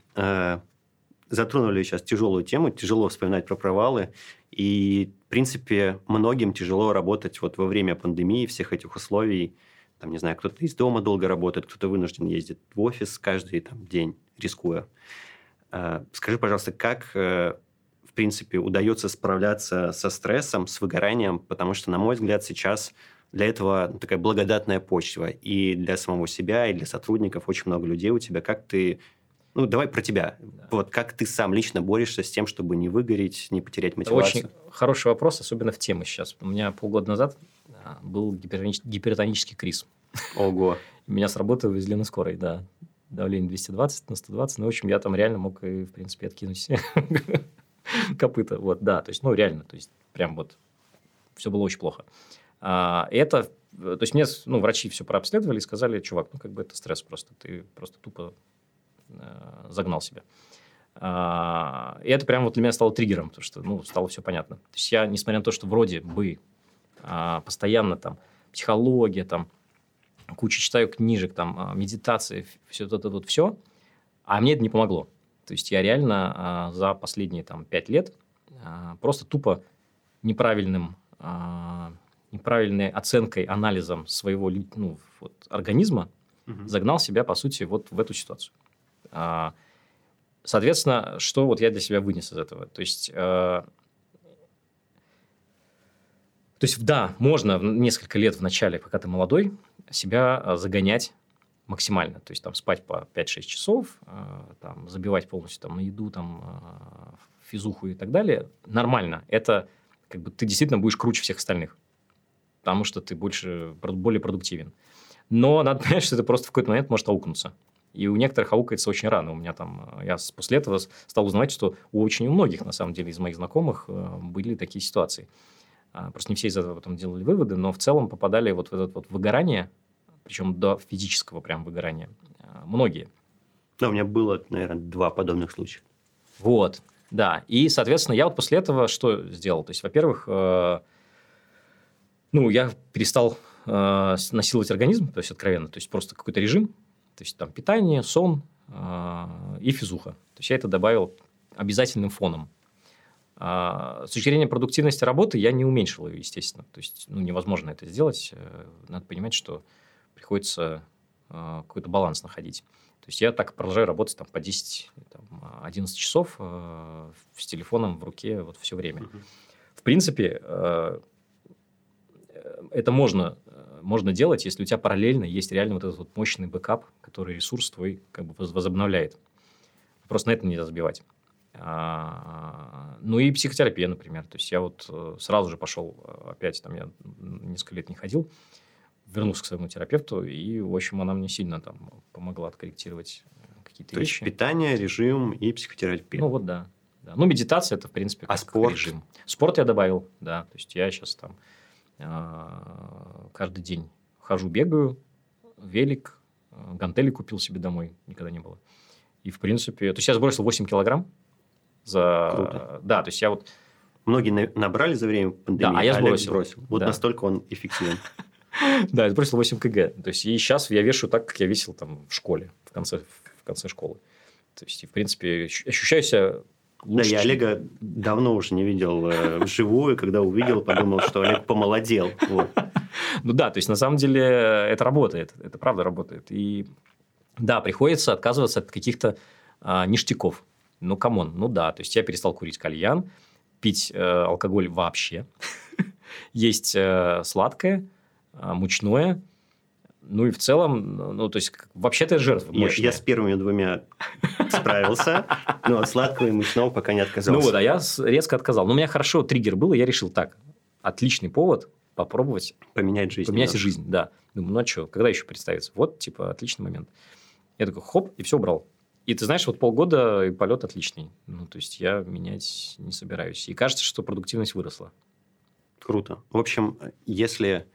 затронули сейчас тяжелую тему, тяжело вспоминать про провалы. И, в принципе, многим тяжело работать вот во время пандемии, всех этих условий. Там, не знаю, кто-то из дома долго работает, кто-то вынужден ездить в офис каждый там, день, рискуя. А, скажи, пожалуйста, как, э, в принципе, удается справляться со стрессом, с выгоранием? Потому что, на мой взгляд, сейчас для этого такая благодатная почва и для самого себя, и для сотрудников. Очень много людей у тебя. Как ты ну, давай про тебя. Да. Вот как ты сам лично борешься с тем, чтобы не выгореть, не потерять мотивацию? Это очень хороший вопрос, особенно в тему сейчас. У меня полгода назад а, был гипертонический криз. Ого. Меня с работы увезли на скорой, да. Давление 220 на 120. Ну, в общем, я там реально мог, и, в принципе, откинуть копыта. Вот, да, то есть, ну, реально, то есть, прям вот все было очень плохо. А, это, то есть, мне, ну, врачи все прообследовали и сказали, чувак, ну, как бы это стресс просто, ты просто тупо Э, загнал себя. А, и это прям вот для меня стало триггером, потому что, ну, стало все понятно. То есть я, несмотря на то, что вроде бы а, постоянно там психология, там, куча читаю книжек, там, а, медитации, все это вот все, а мне это не помогло. То есть я реально за последние там пять лет просто тупо неправильным, неправильной оценкой, анализом своего ну, вот, организма угу. загнал себя, по сути, вот в эту ситуацию. А, соответственно, что вот я для себя вынес из этого? То есть, э, то есть, да, можно несколько лет в начале, пока ты молодой, себя э, загонять максимально. То есть, там, спать по 5-6 часов, э, там, забивать полностью там, на еду, там, физуху и так далее. Нормально. Это как бы ты действительно будешь круче всех остальных. Потому что ты больше, более продуктивен. Но надо понять, что это просто в какой-то момент может аукнуться. И у некоторых аукается очень рано. У меня там, э, я после этого стал узнавать, что у очень многих, на самом деле, из моих знакомых э, были такие ситуации. А, просто не все из этого потом делали выводы, но в целом попадали вот в это вот выгорание, причем до физического прям выгорания. А, многие. Да, у меня было, наверное, два подобных случая. Вот, да. И, соответственно, я вот после этого что сделал? То есть, во-первых, э, ну, я перестал насиловать организм, то есть, откровенно, то есть, просто какой-то режим, то есть, там питание, сон э, и физуха. То есть, я это добавил обязательным фоном. А, с точки зрения продуктивности работы я не уменьшил ее, естественно. То есть, ну, невозможно это сделать. Э, надо понимать, что приходится э, какой-то баланс находить. То есть, я так продолжаю работать там, по 10-11 часов э, с телефоном в руке вот все время. Угу. В принципе, э, это можно можно делать, если у тебя параллельно есть реально вот этот вот мощный backup, который ресурс твой как бы возобновляет. Просто на это нельзя забивать. А, ну и психотерапия, например. То есть я вот э, сразу же пошел, э, опять там я несколько лет не ходил, вернулся к своему терапевту, и, в общем, она мне сильно там помогла откорректировать э, какие-то То вещи. То есть питание, режим и психотерапия. Ну вот да. да. Ну медитация это, в принципе, а спорт? режим. Спорт я добавил, да. То есть я сейчас там а, каждый день хожу, бегаю, велик, а, гантели купил себе домой, никогда не было. И, в принципе, то есть я сбросил 8 килограмм за... Круто. Да, то есть я вот... Многие набрали за время пандемии, да, а я сбросил. сбросил. Вот да. настолько он эффективен. Да, я сбросил 8 кг. То есть, и сейчас я вешу так, как я весил там в школе, в конце, в конце школы. То есть, и, в принципе, ощущаю себя лучше. Да, я Олега давно уже не видел э, вживую, когда увидел, подумал, что Олег помолодел. Вот. Ну да, то есть на самом деле это работает, это правда работает. И да, приходится отказываться от каких-то а, ништяков. Ну, come on, ну да, то есть я перестал курить кальян, пить э, алкоголь вообще, есть э, сладкое, э, мучное, ну и в целом, ну то есть вообще-то жертва я, я с первыми двумя справился, но от сладкого и мучного пока не отказался. Ну вот, а я резко отказал. Но у меня хорошо триггер был, и я решил так, отличный повод попробовать поменять жизнь. Поменять жизнь, да. Думаю, ну а что, когда еще представится? Вот, типа, отличный момент. Я такой, хоп, и все убрал. И ты знаешь, вот полгода и полет отличный. Ну, то есть я менять не собираюсь. И кажется, что продуктивность выросла. Круто. В общем, если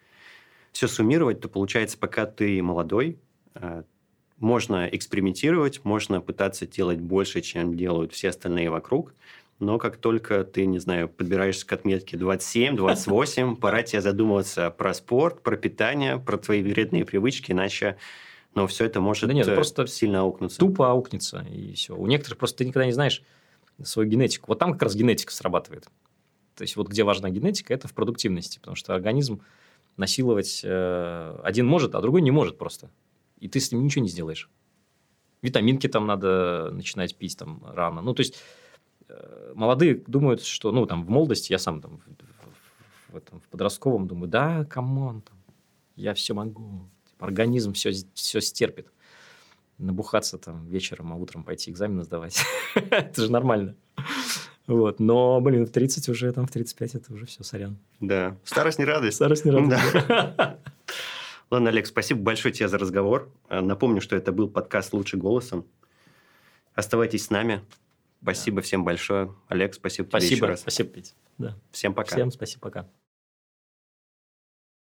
все суммировать, то получается, пока ты молодой, э, можно экспериментировать, можно пытаться делать больше, чем делают все остальные вокруг. Но как только ты, не знаю, подбираешься к отметке 27, 28, пора тебе задумываться про спорт, про питание, про твои вредные привычки, иначе но все это может да нет, просто сильно аукнуться. Тупо аукнется, и все. У некоторых просто ты никогда не знаешь свою генетику. Вот там как раз генетика срабатывает. То есть, вот где важна генетика, это в продуктивности, потому что организм насиловать э, один может, а другой не может просто. И ты с ним ничего не сделаешь. Витаминки там надо начинать пить там рано. Ну, то есть, э, молодые думают, что, ну, там, в молодости, я сам там в, в, этом, в подростковом думаю, да, come on, там, я все могу, организм все, все стерпит. Набухаться там вечером, а утром пойти экзамены сдавать. это же нормально. Вот. Но, блин, в 30 уже, там, в 35 это уже все, сорян. Да. Старость не радость. Старость не радость. Да. Ладно, Олег, спасибо большое тебе за разговор. Напомню, что это был подкаст «Лучше голосом». Оставайтесь с нами. Спасибо да. всем большое. Олег, спасибо, спасибо тебе еще раз. Спасибо, Петь. Да. Всем пока. Всем спасибо, пока.